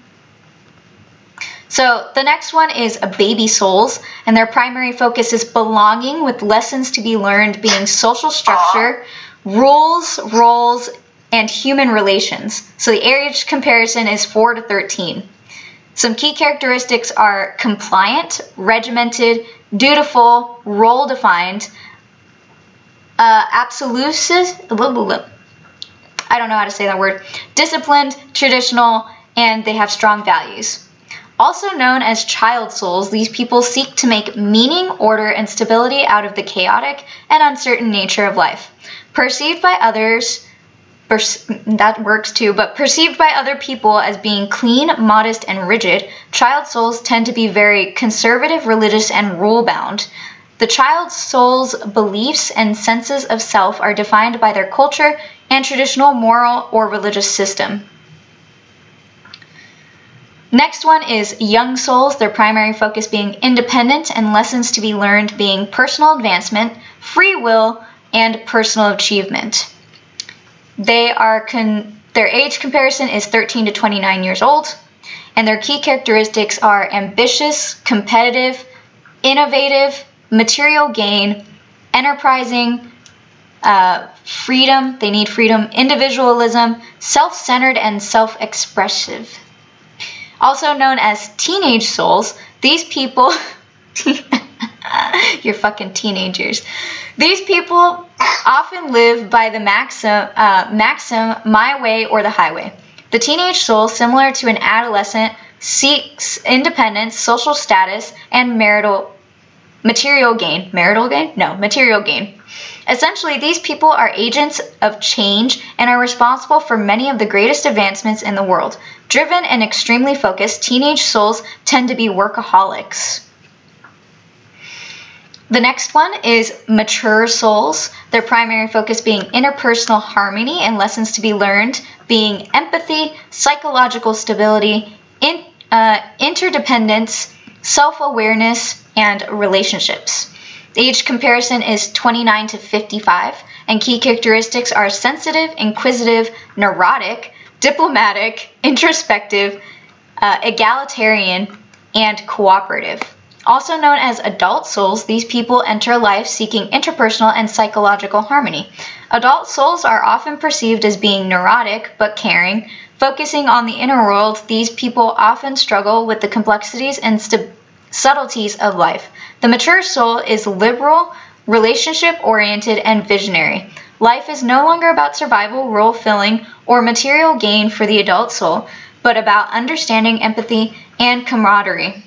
So the next one is baby souls, and their primary focus is belonging with lessons to be learned being social structure, rules, roles, and human relations. So the age comparison is 4 to 13. Some key characteristics are compliant, regimented, dutiful, role defined, uh. I don't know how to say that word, disciplined, traditional, and they have strong values. Also known as child souls, these people seek to make meaning, order, and stability out of the chaotic and uncertain nature of life. Perceived by others, that works too, but perceived by other people as being clean, modest, and rigid, child souls tend to be very conservative, religious, and rule bound. The child soul's beliefs and senses of self are defined by their culture and traditional moral or religious system. Next one is young souls, their primary focus being independent and lessons to be learned being personal advancement, free will, and personal achievement. They are con- their age comparison is 13 to 29 years old, and their key characteristics are ambitious, competitive, innovative, material gain, enterprising, uh, freedom, they need freedom, individualism, self centered, and self expressive. Also known as teenage souls, these people. You're fucking teenagers. These people often live by the maxim, uh, maxim, my way or the highway. The teenage soul, similar to an adolescent, seeks independence, social status, and marital material gain. Marital gain? No, material gain. Essentially, these people are agents of change and are responsible for many of the greatest advancements in the world. Driven and extremely focused, teenage souls tend to be workaholics. The next one is mature souls, their primary focus being interpersonal harmony and lessons to be learned being empathy, psychological stability, in, uh, interdependence, self awareness, and relationships. Age comparison is 29 to 55, and key characteristics are sensitive, inquisitive, neurotic, diplomatic, introspective, uh, egalitarian, and cooperative. Also known as adult souls, these people enter life seeking interpersonal and psychological harmony. Adult souls are often perceived as being neurotic but caring. Focusing on the inner world, these people often struggle with the complexities and st- subtleties of life. The mature soul is liberal, relationship oriented, and visionary. Life is no longer about survival, role filling, or material gain for the adult soul, but about understanding, empathy, and camaraderie.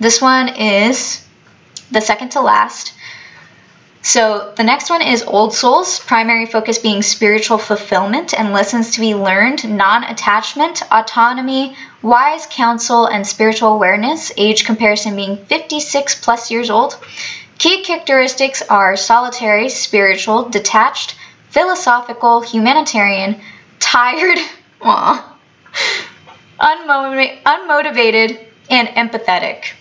This one is the second to last. So the next one is Old Souls, primary focus being spiritual fulfillment and lessons to be learned, non attachment, autonomy, wise counsel, and spiritual awareness, age comparison being 56 plus years old. Key characteristics are solitary, spiritual, detached, philosophical, humanitarian, tired, unmotivated, and empathetic.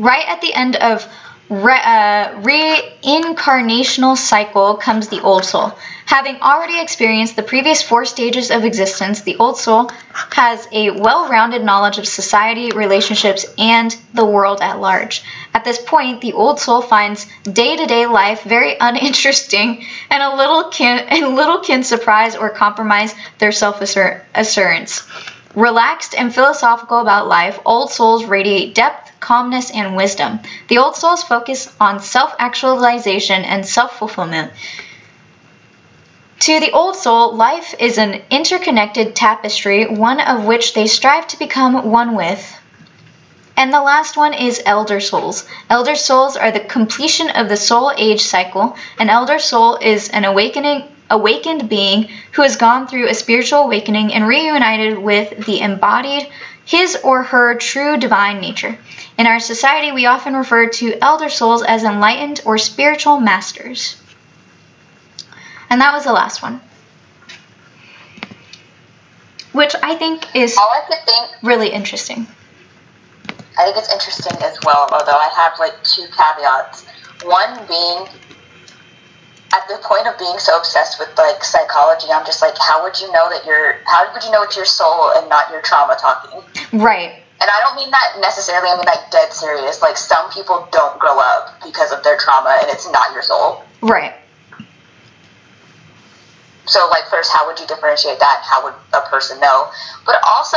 Right at the end of re, uh, reincarnational cycle comes the old soul. Having already experienced the previous four stages of existence, the old soul has a well rounded knowledge of society, relationships, and the world at large. At this point, the old soul finds day to day life very uninteresting and a little can, and little can surprise or compromise their self assurance. Relaxed and philosophical about life, old souls radiate depth, calmness, and wisdom. The old souls focus on self actualization and self fulfillment. To the old soul, life is an interconnected tapestry, one of which they strive to become one with. And the last one is elder souls. Elder souls are the completion of the soul age cycle. An elder soul is an awakening awakened being who has gone through a spiritual awakening and reunited with the embodied his or her true divine nature. In our society, we often refer to elder souls as enlightened or spiritual masters. And that was the last one. Which I think is I think, really interesting. I think it's interesting as well, although I have like two caveats. One being, at the point of being so obsessed with like psychology, I'm just like, how would you know that you're, how would you know it's your soul and not your trauma talking? Right. And I don't mean that necessarily, I mean like dead serious. Like some people don't grow up because of their trauma and it's not your soul. Right. So like first, how would you differentiate that? How would a person know? But also,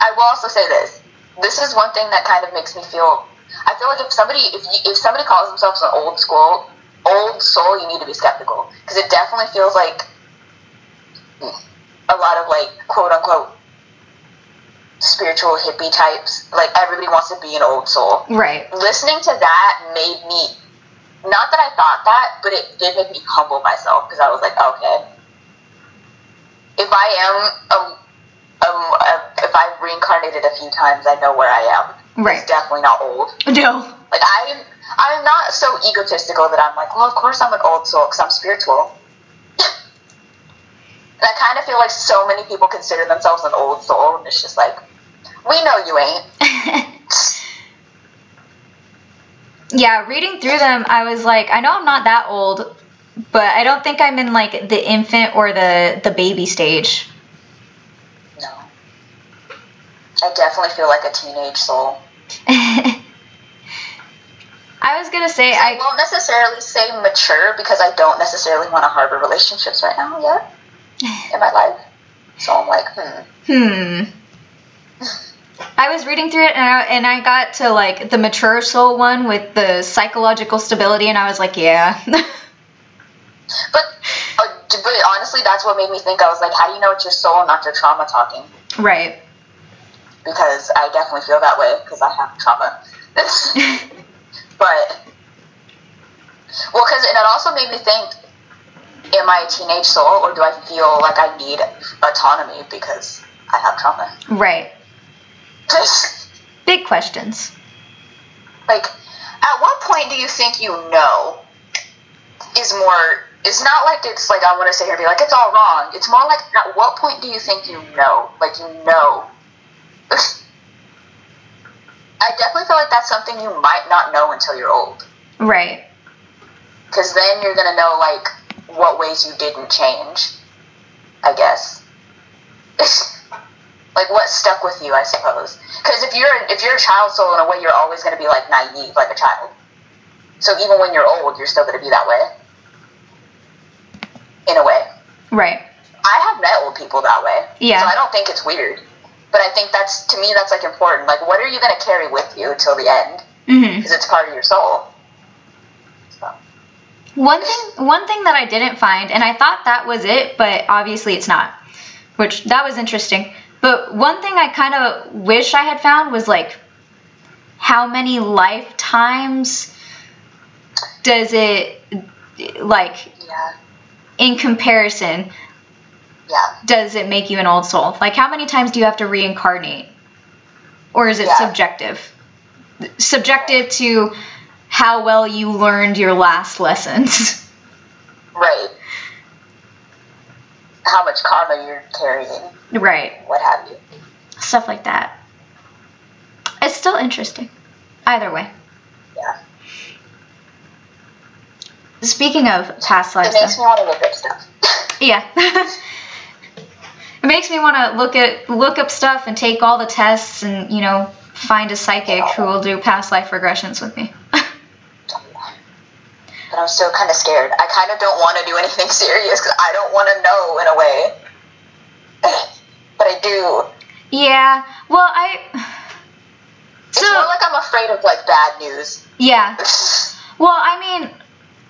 I will also say this. This is one thing that kind of makes me feel. I feel like if somebody if you, if somebody calls themselves an old school old soul, you need to be skeptical because it definitely feels like a lot of like quote unquote spiritual hippie types. Like everybody wants to be an old soul. Right. Listening to that made me not that I thought that, but it did make me humble myself because I was like, okay, if I am um, um, uh, if I've reincarnated a few times, I know where I am. Right. It's definitely not old. No. Like I'm, I'm not so egotistical that I'm like, well, of course I'm an old soul because I'm spiritual. and I kind of feel like so many people consider themselves an old soul, and it's just like, we know you ain't. yeah, reading through them, I was like, I know I'm not that old, but I don't think I'm in like the infant or the the baby stage. No. I definitely feel like a teenage soul. I was gonna say I I won't necessarily say mature because I don't necessarily want to harbor relationships right now yet in my life. So I'm like, hmm. hmm. I was reading through it and I, and I got to like the mature soul one with the psychological stability and I was like, yeah. But, uh, but honestly, that's what made me think. I was like, how do you know it's your soul and not your trauma talking? right. Because I definitely feel that way because I have trauma. but, well, because and it also made me think, am I a teenage soul or do I feel like I need autonomy because I have trauma? Right. Big questions. like, at what point do you think you know is more? It's not like it's like I want to sit here and be like it's all wrong. It's more like at what point do you think you know? Like you know. I definitely feel like that's something you might not know until you're old, Right. because then you're gonna know like what ways you didn't change. I guess. like what stuck with you, I suppose. Because if you're if you're a child soul in a way, you're always gonna be like naive, like a child. So even when you're old, you're still gonna be that way. In a way. Right. I have met old people that way. Yeah. So I don't think it's weird. But I think that's to me that's like important. Like what are you gonna carry with you until the end? Mm-hmm. Because it's part of your soul. So One thing one thing that I didn't find and I thought that was it, but obviously it's not. Which that was interesting. But one thing I kind of wish I had found was like how many lifetimes does it like yeah. in comparison Yeah. does it make you an old soul? Like how many times do you have to reincarnate? Or is it Yeah. subjective? Subjective to how well you learned your last lessons. Right. How much karma you're carrying, right. what have you. Stuff like that. It's still interesting. Either way. Yeah. Speaking of past It lives, makes though- me want to look up stuff. yeah. it makes me want to look at look up stuff and take all the tests and you know find a psychic who will do past life regressions with me. But I'm still kind of scared. I kind of don't want to do anything serious because I don't want to know in a way. but I do. yeah. Well, I. It's So more like I'm afraid of like bad news. yeah. Well, I mean,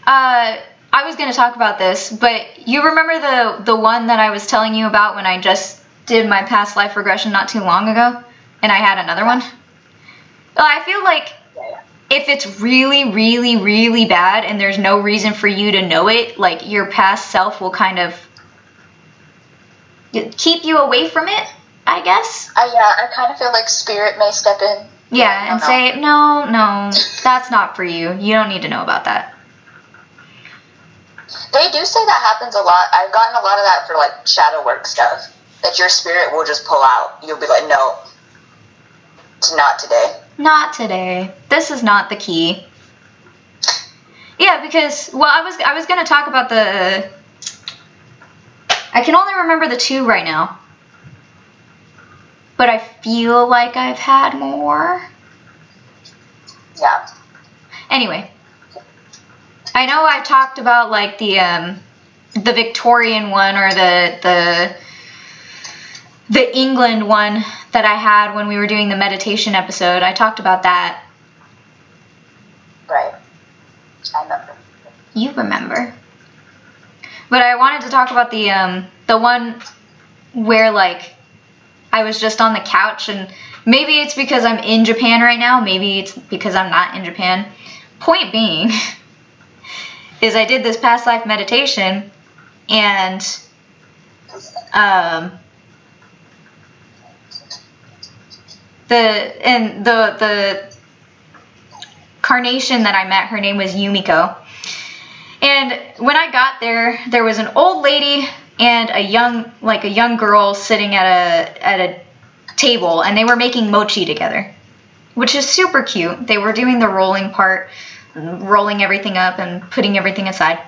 uh, I was going to talk about this, but you remember the the one that I was telling you about when I just did my past life regression not too long ago, and I had another one. Well, I feel like if it's really, really, really bad, and there's no reason for you to know it, like your past self will kind of keep you away from it. I guess. I, yeah, I kind of feel like spirit may step in. Yeah, and say no, no, that's not for you. You don't need to know about that. They do say that happens a lot. I've gotten a lot of that for like shadow work stuff. That your spirit will just pull out. You'll be like, no, it's not today. Not today. This is not the key. Yeah, because well, I was I was gonna talk about the. I can only remember the two right now. But I feel like I've had more. Yeah. Anyway, I know I've talked about like the um, the Victorian one or the the the England one that I had when we were doing the meditation episode. I talked about that. Right. I remember. You remember. But I wanted to talk about the um the one where like I was just on the couch and maybe it's because I'm in Japan right now, maybe it's because I'm not in Japan. Point being is I did this past life meditation and um the and the the carnation that I met, her name was Yumiko. And when I got there, there was an old lady and a young like a young girl sitting at a at a table and they were making mochi together. Which is super cute. They were doing the rolling part, rolling everything up and putting everything aside.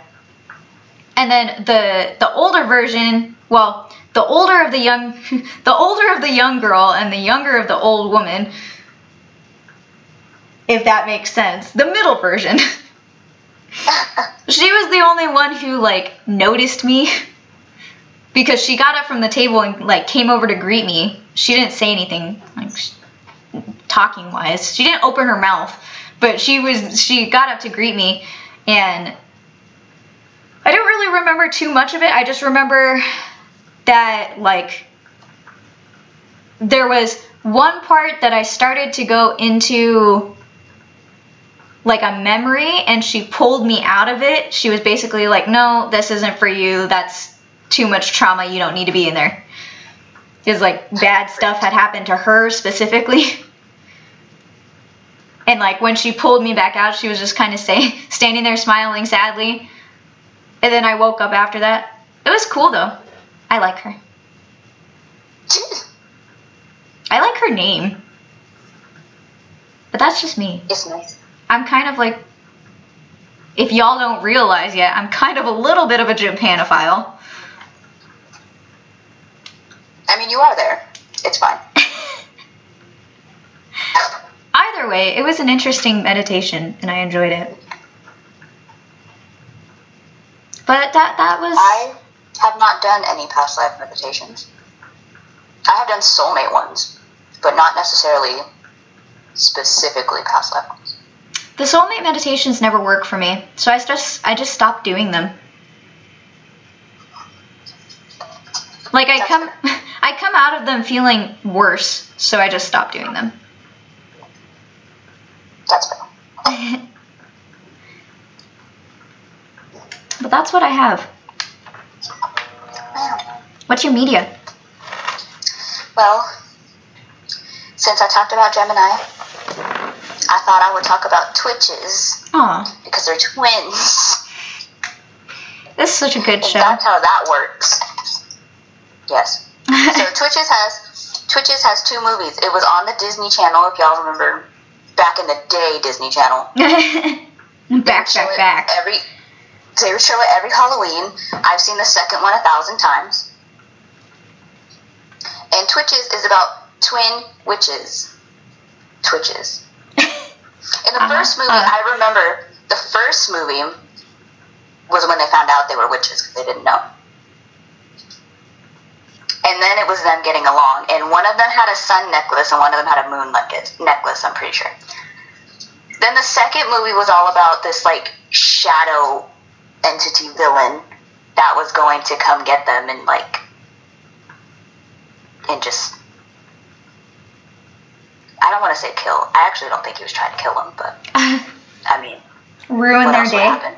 And then the the older version, well, the older of the young the older of the young girl and the younger of the old woman if that makes sense. The middle version. she was the only one who like noticed me because she got up from the table and like came over to greet me. She didn't say anything like talking wise. She didn't open her mouth, but she was she got up to greet me and I don't really remember too much of it. I just remember that like there was one part that I started to go into like a memory and she pulled me out of it. She was basically like, "No, this isn't for you. That's too much trauma. You don't need to be in there." Is like bad stuff had happened to her specifically. And like when she pulled me back out, she was just kind of stay, standing there smiling sadly. And then I woke up after that. It was cool though. I like her. I like her name. But that's just me. It's nice. I'm kind of like, if y'all don't realize yet, I'm kind of a little bit of a Japanophile. I mean, you are there. It's fine. Either way, it was an interesting meditation and I enjoyed it. But that that was I have not done any past life meditations. I have done soulmate ones, but not necessarily specifically past life ones. the soulmate meditations never work for me, so I just I just stopped doing them. Like I come I come out of them feeling worse, so I just stopped doing them. That's fair. But that's what I have. What's your media? Well, since I talked about Gemini, I thought I would talk about Twitches Aw, because they're twins. this is such a good And show. that's how that works. Yes. So Twitches has Twitches has two movies. It was on the Disney Channel, if y'all remember, back in the day, Disney Channel. Back, back, back. Every they would show it every Halloween. I've seen the second one a thousand times. And Twitches is about twin witches. Twitches. In the Uh-huh, first movie, uh. I remember the first movie was when they found out they were witches because they didn't know. And then it was them getting along. And one of them had a sun necklace and one of them had a moon necklace, necklace I'm pretty sure. Then the second movie was all about this like shadow entity villain that was going to come get them and like and just I don't want to say kill. I actually don't think he was trying to kill them, but I mean, Ruin their day. happen?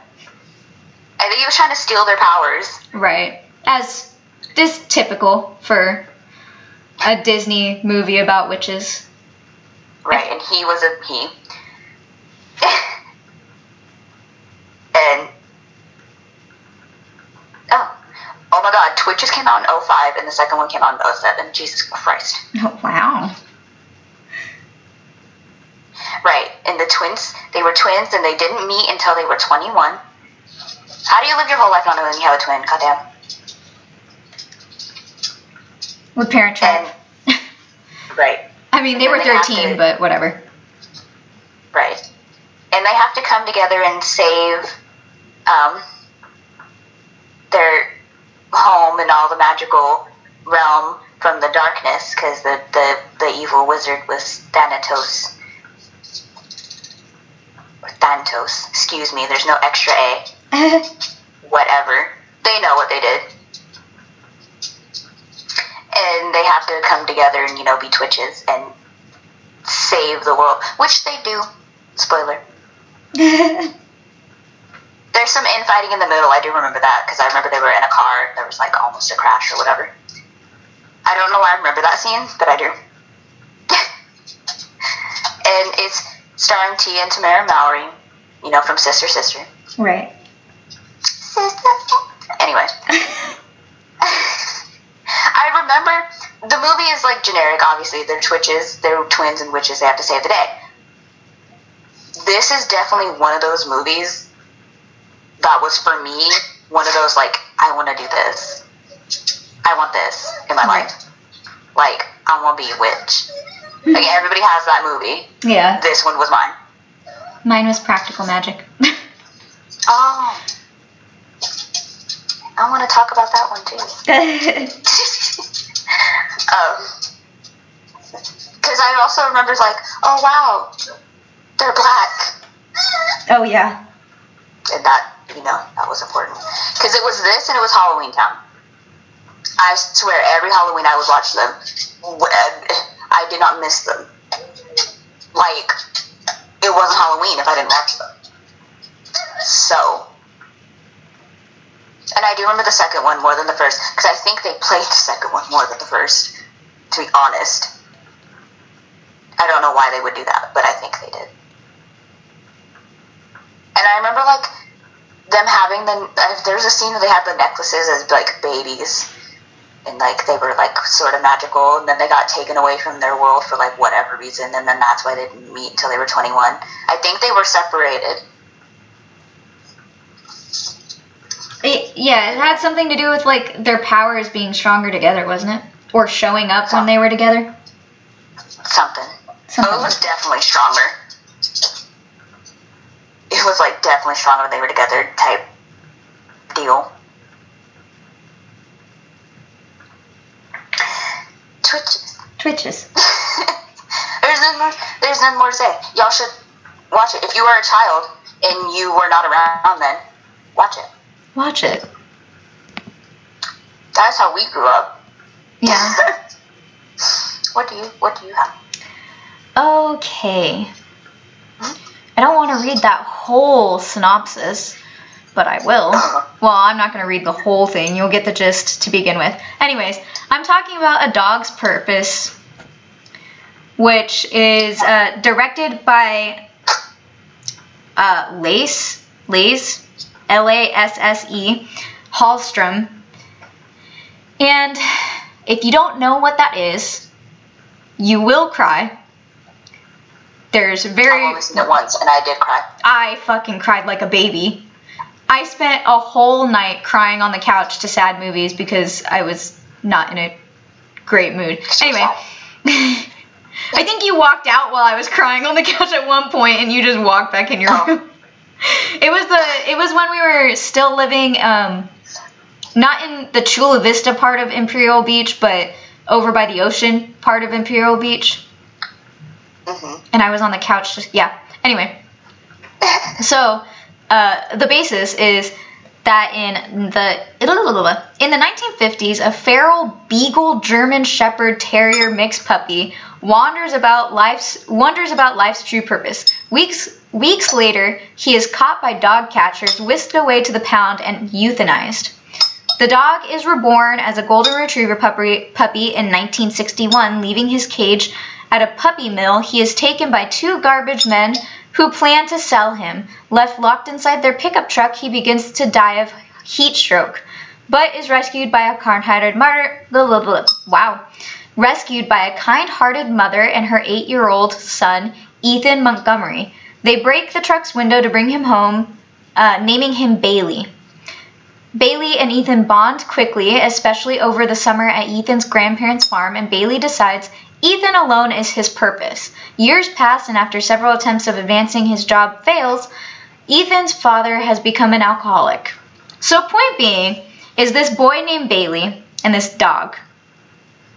I think he was trying to steal their powers. Right. As is typical for a Disney movie about witches. Right, and he was a he. and oh, oh my God! Twitch just came out in 05 and the second one came out in 07. Jesus Christ! Oh, wow. Right, and the twins, they were twins and they didn't meet until they were 21. How do you live your whole life not knowing you have a twin? Goddamn. With Parent Trap. And right, I mean, they were they 13, to- but whatever. right, and they have to come together and save um, their home and all the magical realm from the darkness because the, the, the evil wizard was Thanatos. Or Thantos, excuse me, there's no extra A. Whatever. They know what they did. And they have to come together and you know be twitches and save the world, which they do. Spoiler. There's some infighting in the middle. I do remember that because I remember they were in a car. There was like almost a crash or whatever. I don't know why I remember that scene, but I do. and it's starring Tia and Tamera Mowry, you know, from Sister Sister. right. Sister. Anyway. Remember the movie is like generic, obviously. They're twitches, they're twins and witches, they have to save the day. This is definitely one of those movies that was for me one of those like, I want to do this. I want this in my life. Like, I want to be a witch. Hmm. Like, everybody has that movie. Yeah. This one was mine. Mine was practical magic. Oh. I want to talk about that one too. um, because I also remember like, oh wow, they're black, oh yeah. and that you know that was important because it was this and it was Halloween Town. I swear, every Halloween I would watch them. I did not miss them. Like, it wasn't Halloween if I didn't watch them. So, and I do remember the second one more than the first because I think they played the second one more than the first. To be honest, I don't know why they would do that, but I think they did. And I remember like them having the there's a scene where they had the necklaces as like babies, and like they were like sort of magical, and then they got taken away from their world for like whatever reason, and then that's why they didn't meet until they were 21. I think they were separated. It, yeah, it had something to do with like their powers being stronger together, wasn't it? Or showing up when they were together. Something. Something. It was definitely stronger. It was like definitely stronger when they were together type deal. Twitches. Twitches. there's none more. There's none more to say. Y'all should watch it. If you were a child and you were not around then, watch it. Watch it. That's how we grew up. Yeah. what do you What do you have? Okay. I don't want to read that whole synopsis, but I will. Well, I'm not going to read the whole thing. You'll get the gist to begin with. Anyways, I'm talking about A Dog's Purpose, which is uh, directed by uh, Lace, Lace, L A S S E, Hallstrom. And if you don't know what that is, you will cry. There's very I've only seen it once, and I did cry. I fucking cried like a baby. I spent a whole night crying on the couch to sad movies because I was not in a great mood. Anyway, I think you walked out while I was crying on the couch at one point and you just walked back in your Oh. room. It was the it was when we were still living um not in the Chula Vista part of Imperial Beach, but over by the ocean part of Imperial Beach hmm and I was on the couch just yeah. Anyway, so uh, the basis is that in the in the 1950s, a feral beagle German Shepherd Terrier mixed puppy wanders about life's wonders about life's true purpose. Weeks weeks later, he is caught by dog catchers, whisked away to the pound, and euthanized. The dog is reborn as a golden retriever puppy, puppy in 1961, leaving his cage at a puppy mill. He is taken by two garbage men who plan to sell him. Left locked inside their pickup truck, he begins to die of heat stroke, but is rescued by a kind-hearted mother. Blah, blah, blah. Wow. Rescued by a kind-hearted mother and her eight-year-old son, Ethan Montgomery. They break the truck's window to bring him home, uh, naming him Bailey. Bailey and Ethan bond quickly, especially over the summer at Ethan's grandparents' farm, and Bailey decides Ethan alone is his purpose. Years pass, and after several attempts of advancing his job fails, Ethan's father has become an alcoholic. So, point being, is this boy named Bailey and this dog.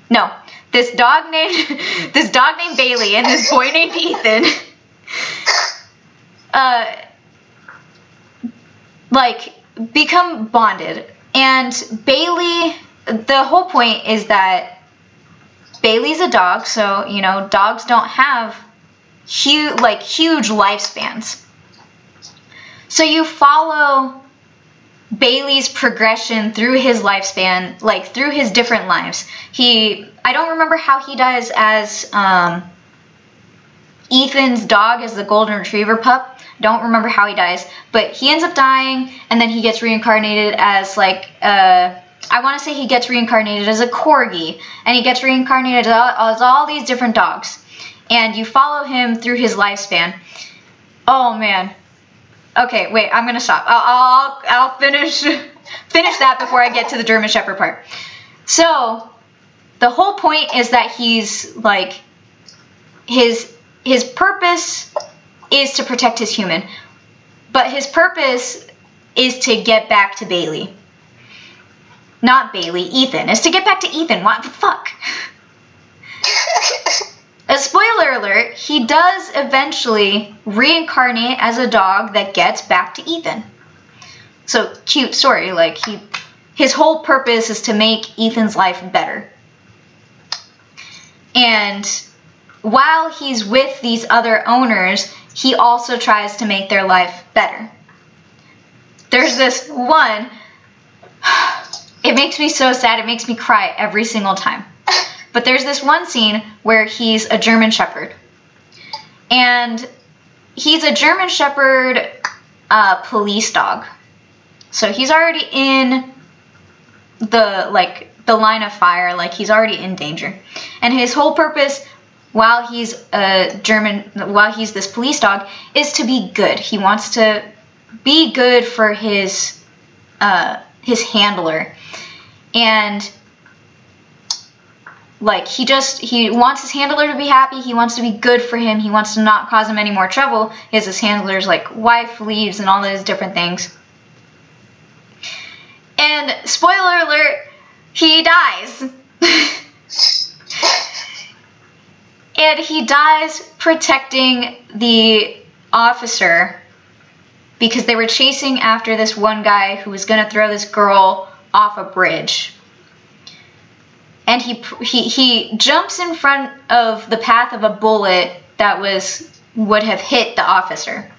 No, this dog named this dog named Bailey and this boy named Ethan. Uh, like become bonded and bailey the whole point is that Bailey's a dog, so you know dogs don't have huge like huge lifespans. So you follow Bailey's progression through his lifespan, like through his different lives. He, I don't remember how he dies as um, Ethan's dog as the golden retriever pup. Don't remember how he dies, but he ends up dying, and then he gets reincarnated as like uh, I want to say he gets reincarnated as a corgi, and he gets reincarnated as all these different dogs, and you follow him through his lifespan. Oh man, Okay, wait. I'm gonna stop. I'll I'll, I'll finish finish that before I get to the German Shepherd part. So, the whole point is that he's like his his purpose is to protect his human, but his purpose is to get back to Bailey. Not Bailey, Ethan. Is to get back to Ethan. What the fuck? A spoiler alert, he does eventually reincarnate as a dog that gets back to Ethan. So cute story, like he his whole purpose is to make Ethan's life better. And while he's with these other owners, he also tries to make their life better. There's this one, it makes me so sad, it makes me cry every single time. But there's this one scene where he's a German Shepherd. And he's a German Shepherd uh, police dog. So he's already in the like the line of fire, like he's already in danger. And his whole purpose while he's a German while he's this police dog is to be good. He wants to be good for his uh, his handler. And like he just he wants his handler to be happy he wants to be good for him he wants to not cause him any more trouble His his handler's like wife leaves and all those different things and spoiler alert he dies and he dies protecting the officer because they were chasing after this one guy who was going to throw this girl off a bridge. And he he he jumps in front of the path of a bullet that was would have hit the officer.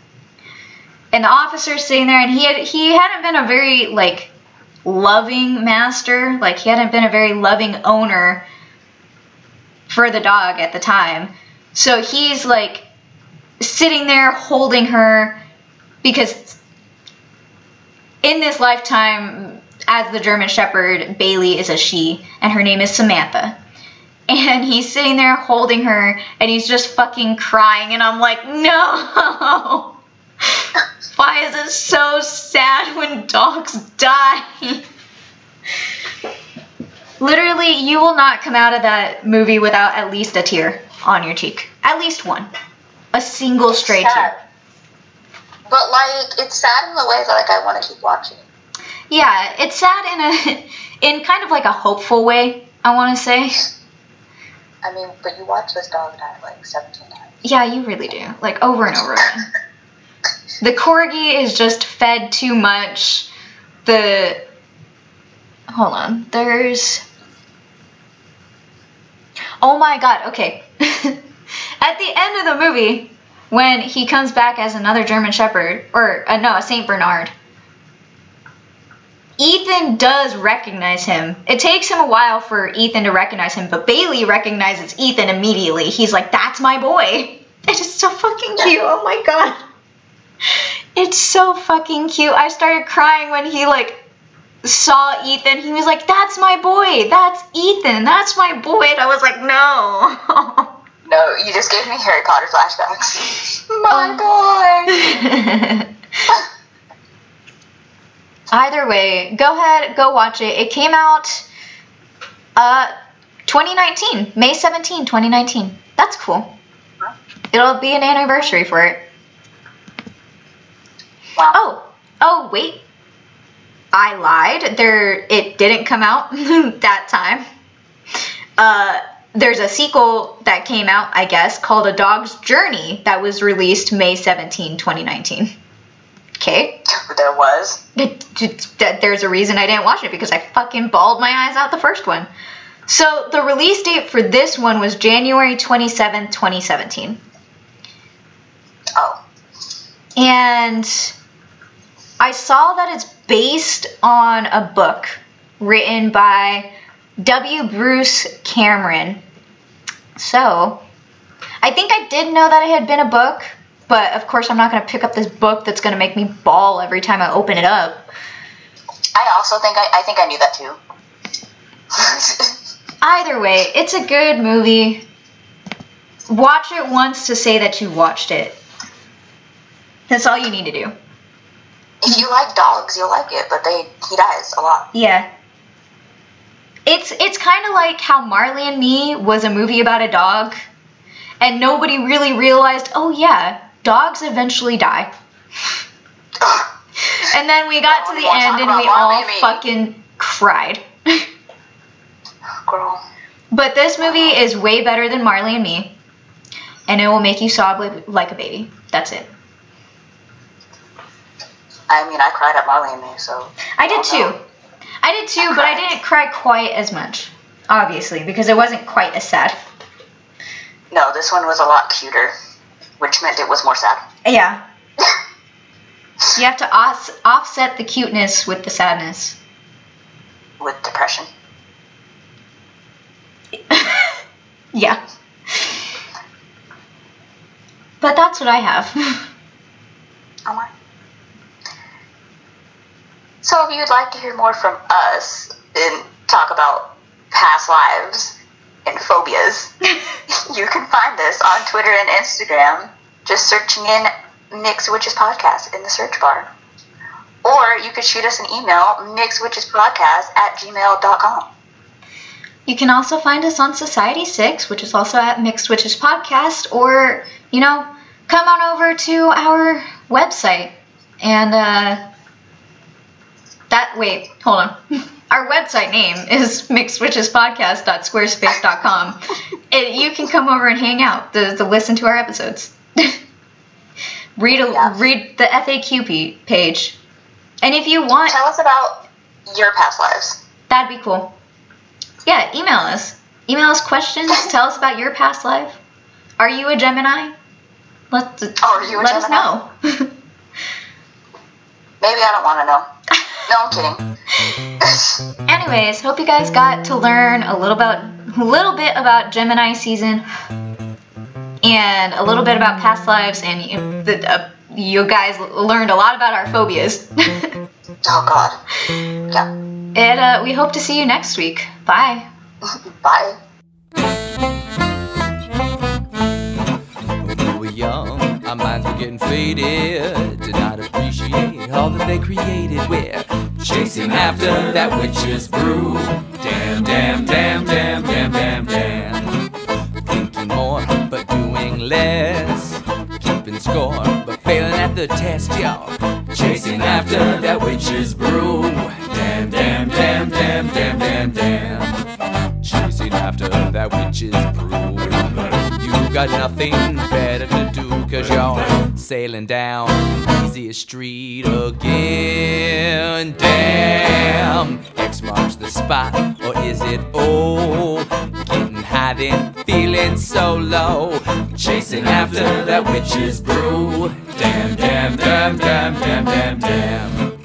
And the officer's sitting there and he had he hadn't been a very like loving master, like he hadn't been a very loving owner for the dog at the time. So he's like sitting there holding her because in this lifetime as the German Shepherd, Bailey is a she, and her name is Samantha. And he's sitting there holding her, and he's just fucking crying, and I'm like, no! Why is it so sad when dogs die? Literally, you will not come out of that movie without at least a tear on your cheek. At least one. A single stray tear. But like, it's sad in the way that like I want to keep watching. Yeah, it's sad in a in kind of like a hopeful way. I want to say. I mean, but you watch this dog die like seventeen times. Yeah, you really do. Like over and over again. the corgi is just fed too much. The hold on, there's. Oh my god. Okay. At the end of the movie, when he comes back as another German Shepherd, or uh, no, a Saint Bernard Ethan does recognize him. It takes him a while for Ethan to recognize him, but Bailey recognizes Ethan immediately. He's like, "That's my boy." It is so fucking cute. Oh my god. It's so fucking cute. I started crying when he like saw Ethan. He was like, "That's my boy. That's Ethan. That's my boy." And I was like, "No." No, you just gave me Harry Potter flashbacks. my boy. Either way, go ahead, go watch it. It came out uh 2019, May 17, 2019. That's cool. It'll be an anniversary for it. Wow. Oh, oh wait. I lied. There it didn't come out that time. Uh there's a sequel that came out, I guess, called A Dog's Journey that was released May 17, 2019. Okay. There was. There's a reason I didn't watch it because I fucking bawled my eyes out the first one. So the release date for this one was January 27th, 2017. Oh, And I saw that it's based on a book written by W. Bruce Cameron. So, I think I did know that it had been a book, but of course I'm not going to pick up this book that's going to make me bawl every time I open it up. I also think I, I think I knew that too. Either way, it's a good movie. Watch it once to say that you watched it. That's all you need to do. If you like dogs, you'll like it, but they he dies a lot. Yeah. It's it's kind of like how Marley and Me was a movie about a dog, and nobody really realized, oh yeah, dogs eventually die. And then we got to the end and we Marley all and fucking cried. Girl. but this movie is way better than Marley and Me, and it will make you sob like, like a baby. That's it. I mean, I cried at Marley and Me, so. I did too. I did too, but I didn't cry quite as much, obviously, because it wasn't quite as sad. No, this one was a lot cuter, which meant it was more sad. Yeah. You have to os- offset the cuteness with the sadness. With depression. yeah. But that's what I have. Oh my. So if you'd like to hear more from us and talk about past lives and phobias, you can find us on Twitter and Instagram, just searching in Mixed Witches Podcast in the search bar. Or you could shoot us an email, mixwitchespodcast at gmail.com. you can also find us on Society 6, which is also at Mixed Witches Podcast, or, you know, come on over to our website and, uh, that, wait, hold on. Our website name is mixedwitchespodcast.squarespace.com. and you can come over and hang out to, to listen to our episodes. read a, Yeah. read the FAQ page. And if you want, Tell us about your past lives. that'd be cool. Yeah, email us. Email us questions. tell us about your past life. Are you a Gemini? Let, Oh, are you a let us know. Maybe I don't want to know. No, I'm kidding. Anyways, hope you guys got to learn a little about a little bit about Gemini season and a little bit about past lives, and you, the, uh, you guys learned a lot about our phobias. oh, God. Yeah. and uh, we hope to see you next week. Bye. Bye. Our minds were getting faded. Did not appreciate all that they created. We're chasing after that witch's brew. Damn, damn, damn, damn, damn, damn, damn. Thinking more, but doing less. Keeping score, but failing at the test, y'all. Chasing after that witch's brew. Damn, damn, damn, damn, damn, damn, damn. Chasing after that witch's brew. You got nothing better to do cause you're sailing down easiest street again. Damn, X marks the spot, or is it O? Getting high then feeling so low. Chasing after that witch's brew. Damn, damn, damn, damn, damn, damn, damn.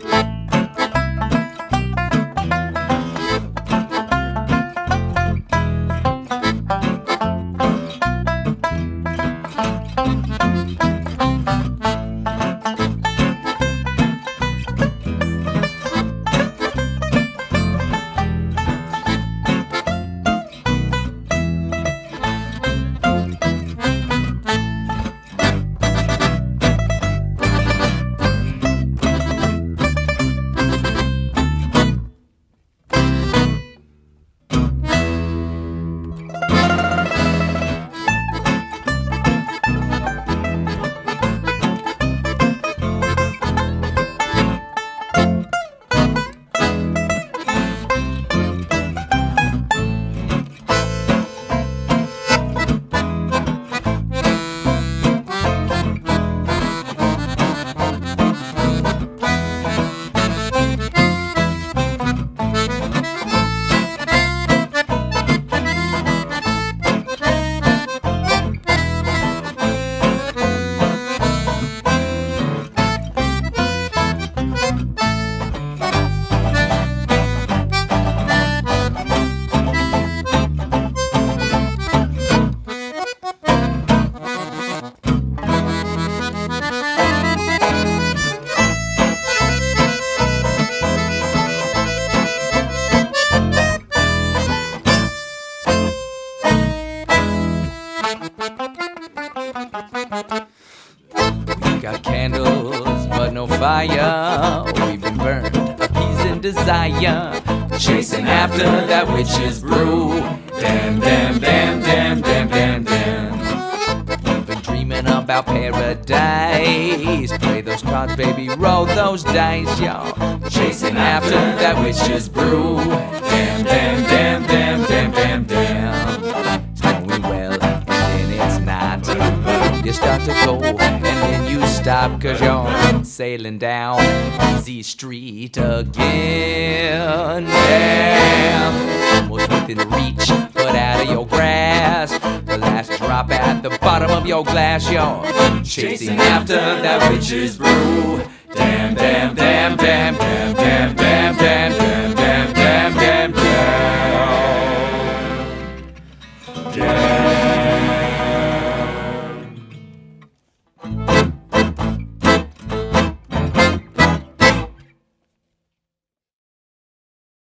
Glass, you're chasing after that witch's brew.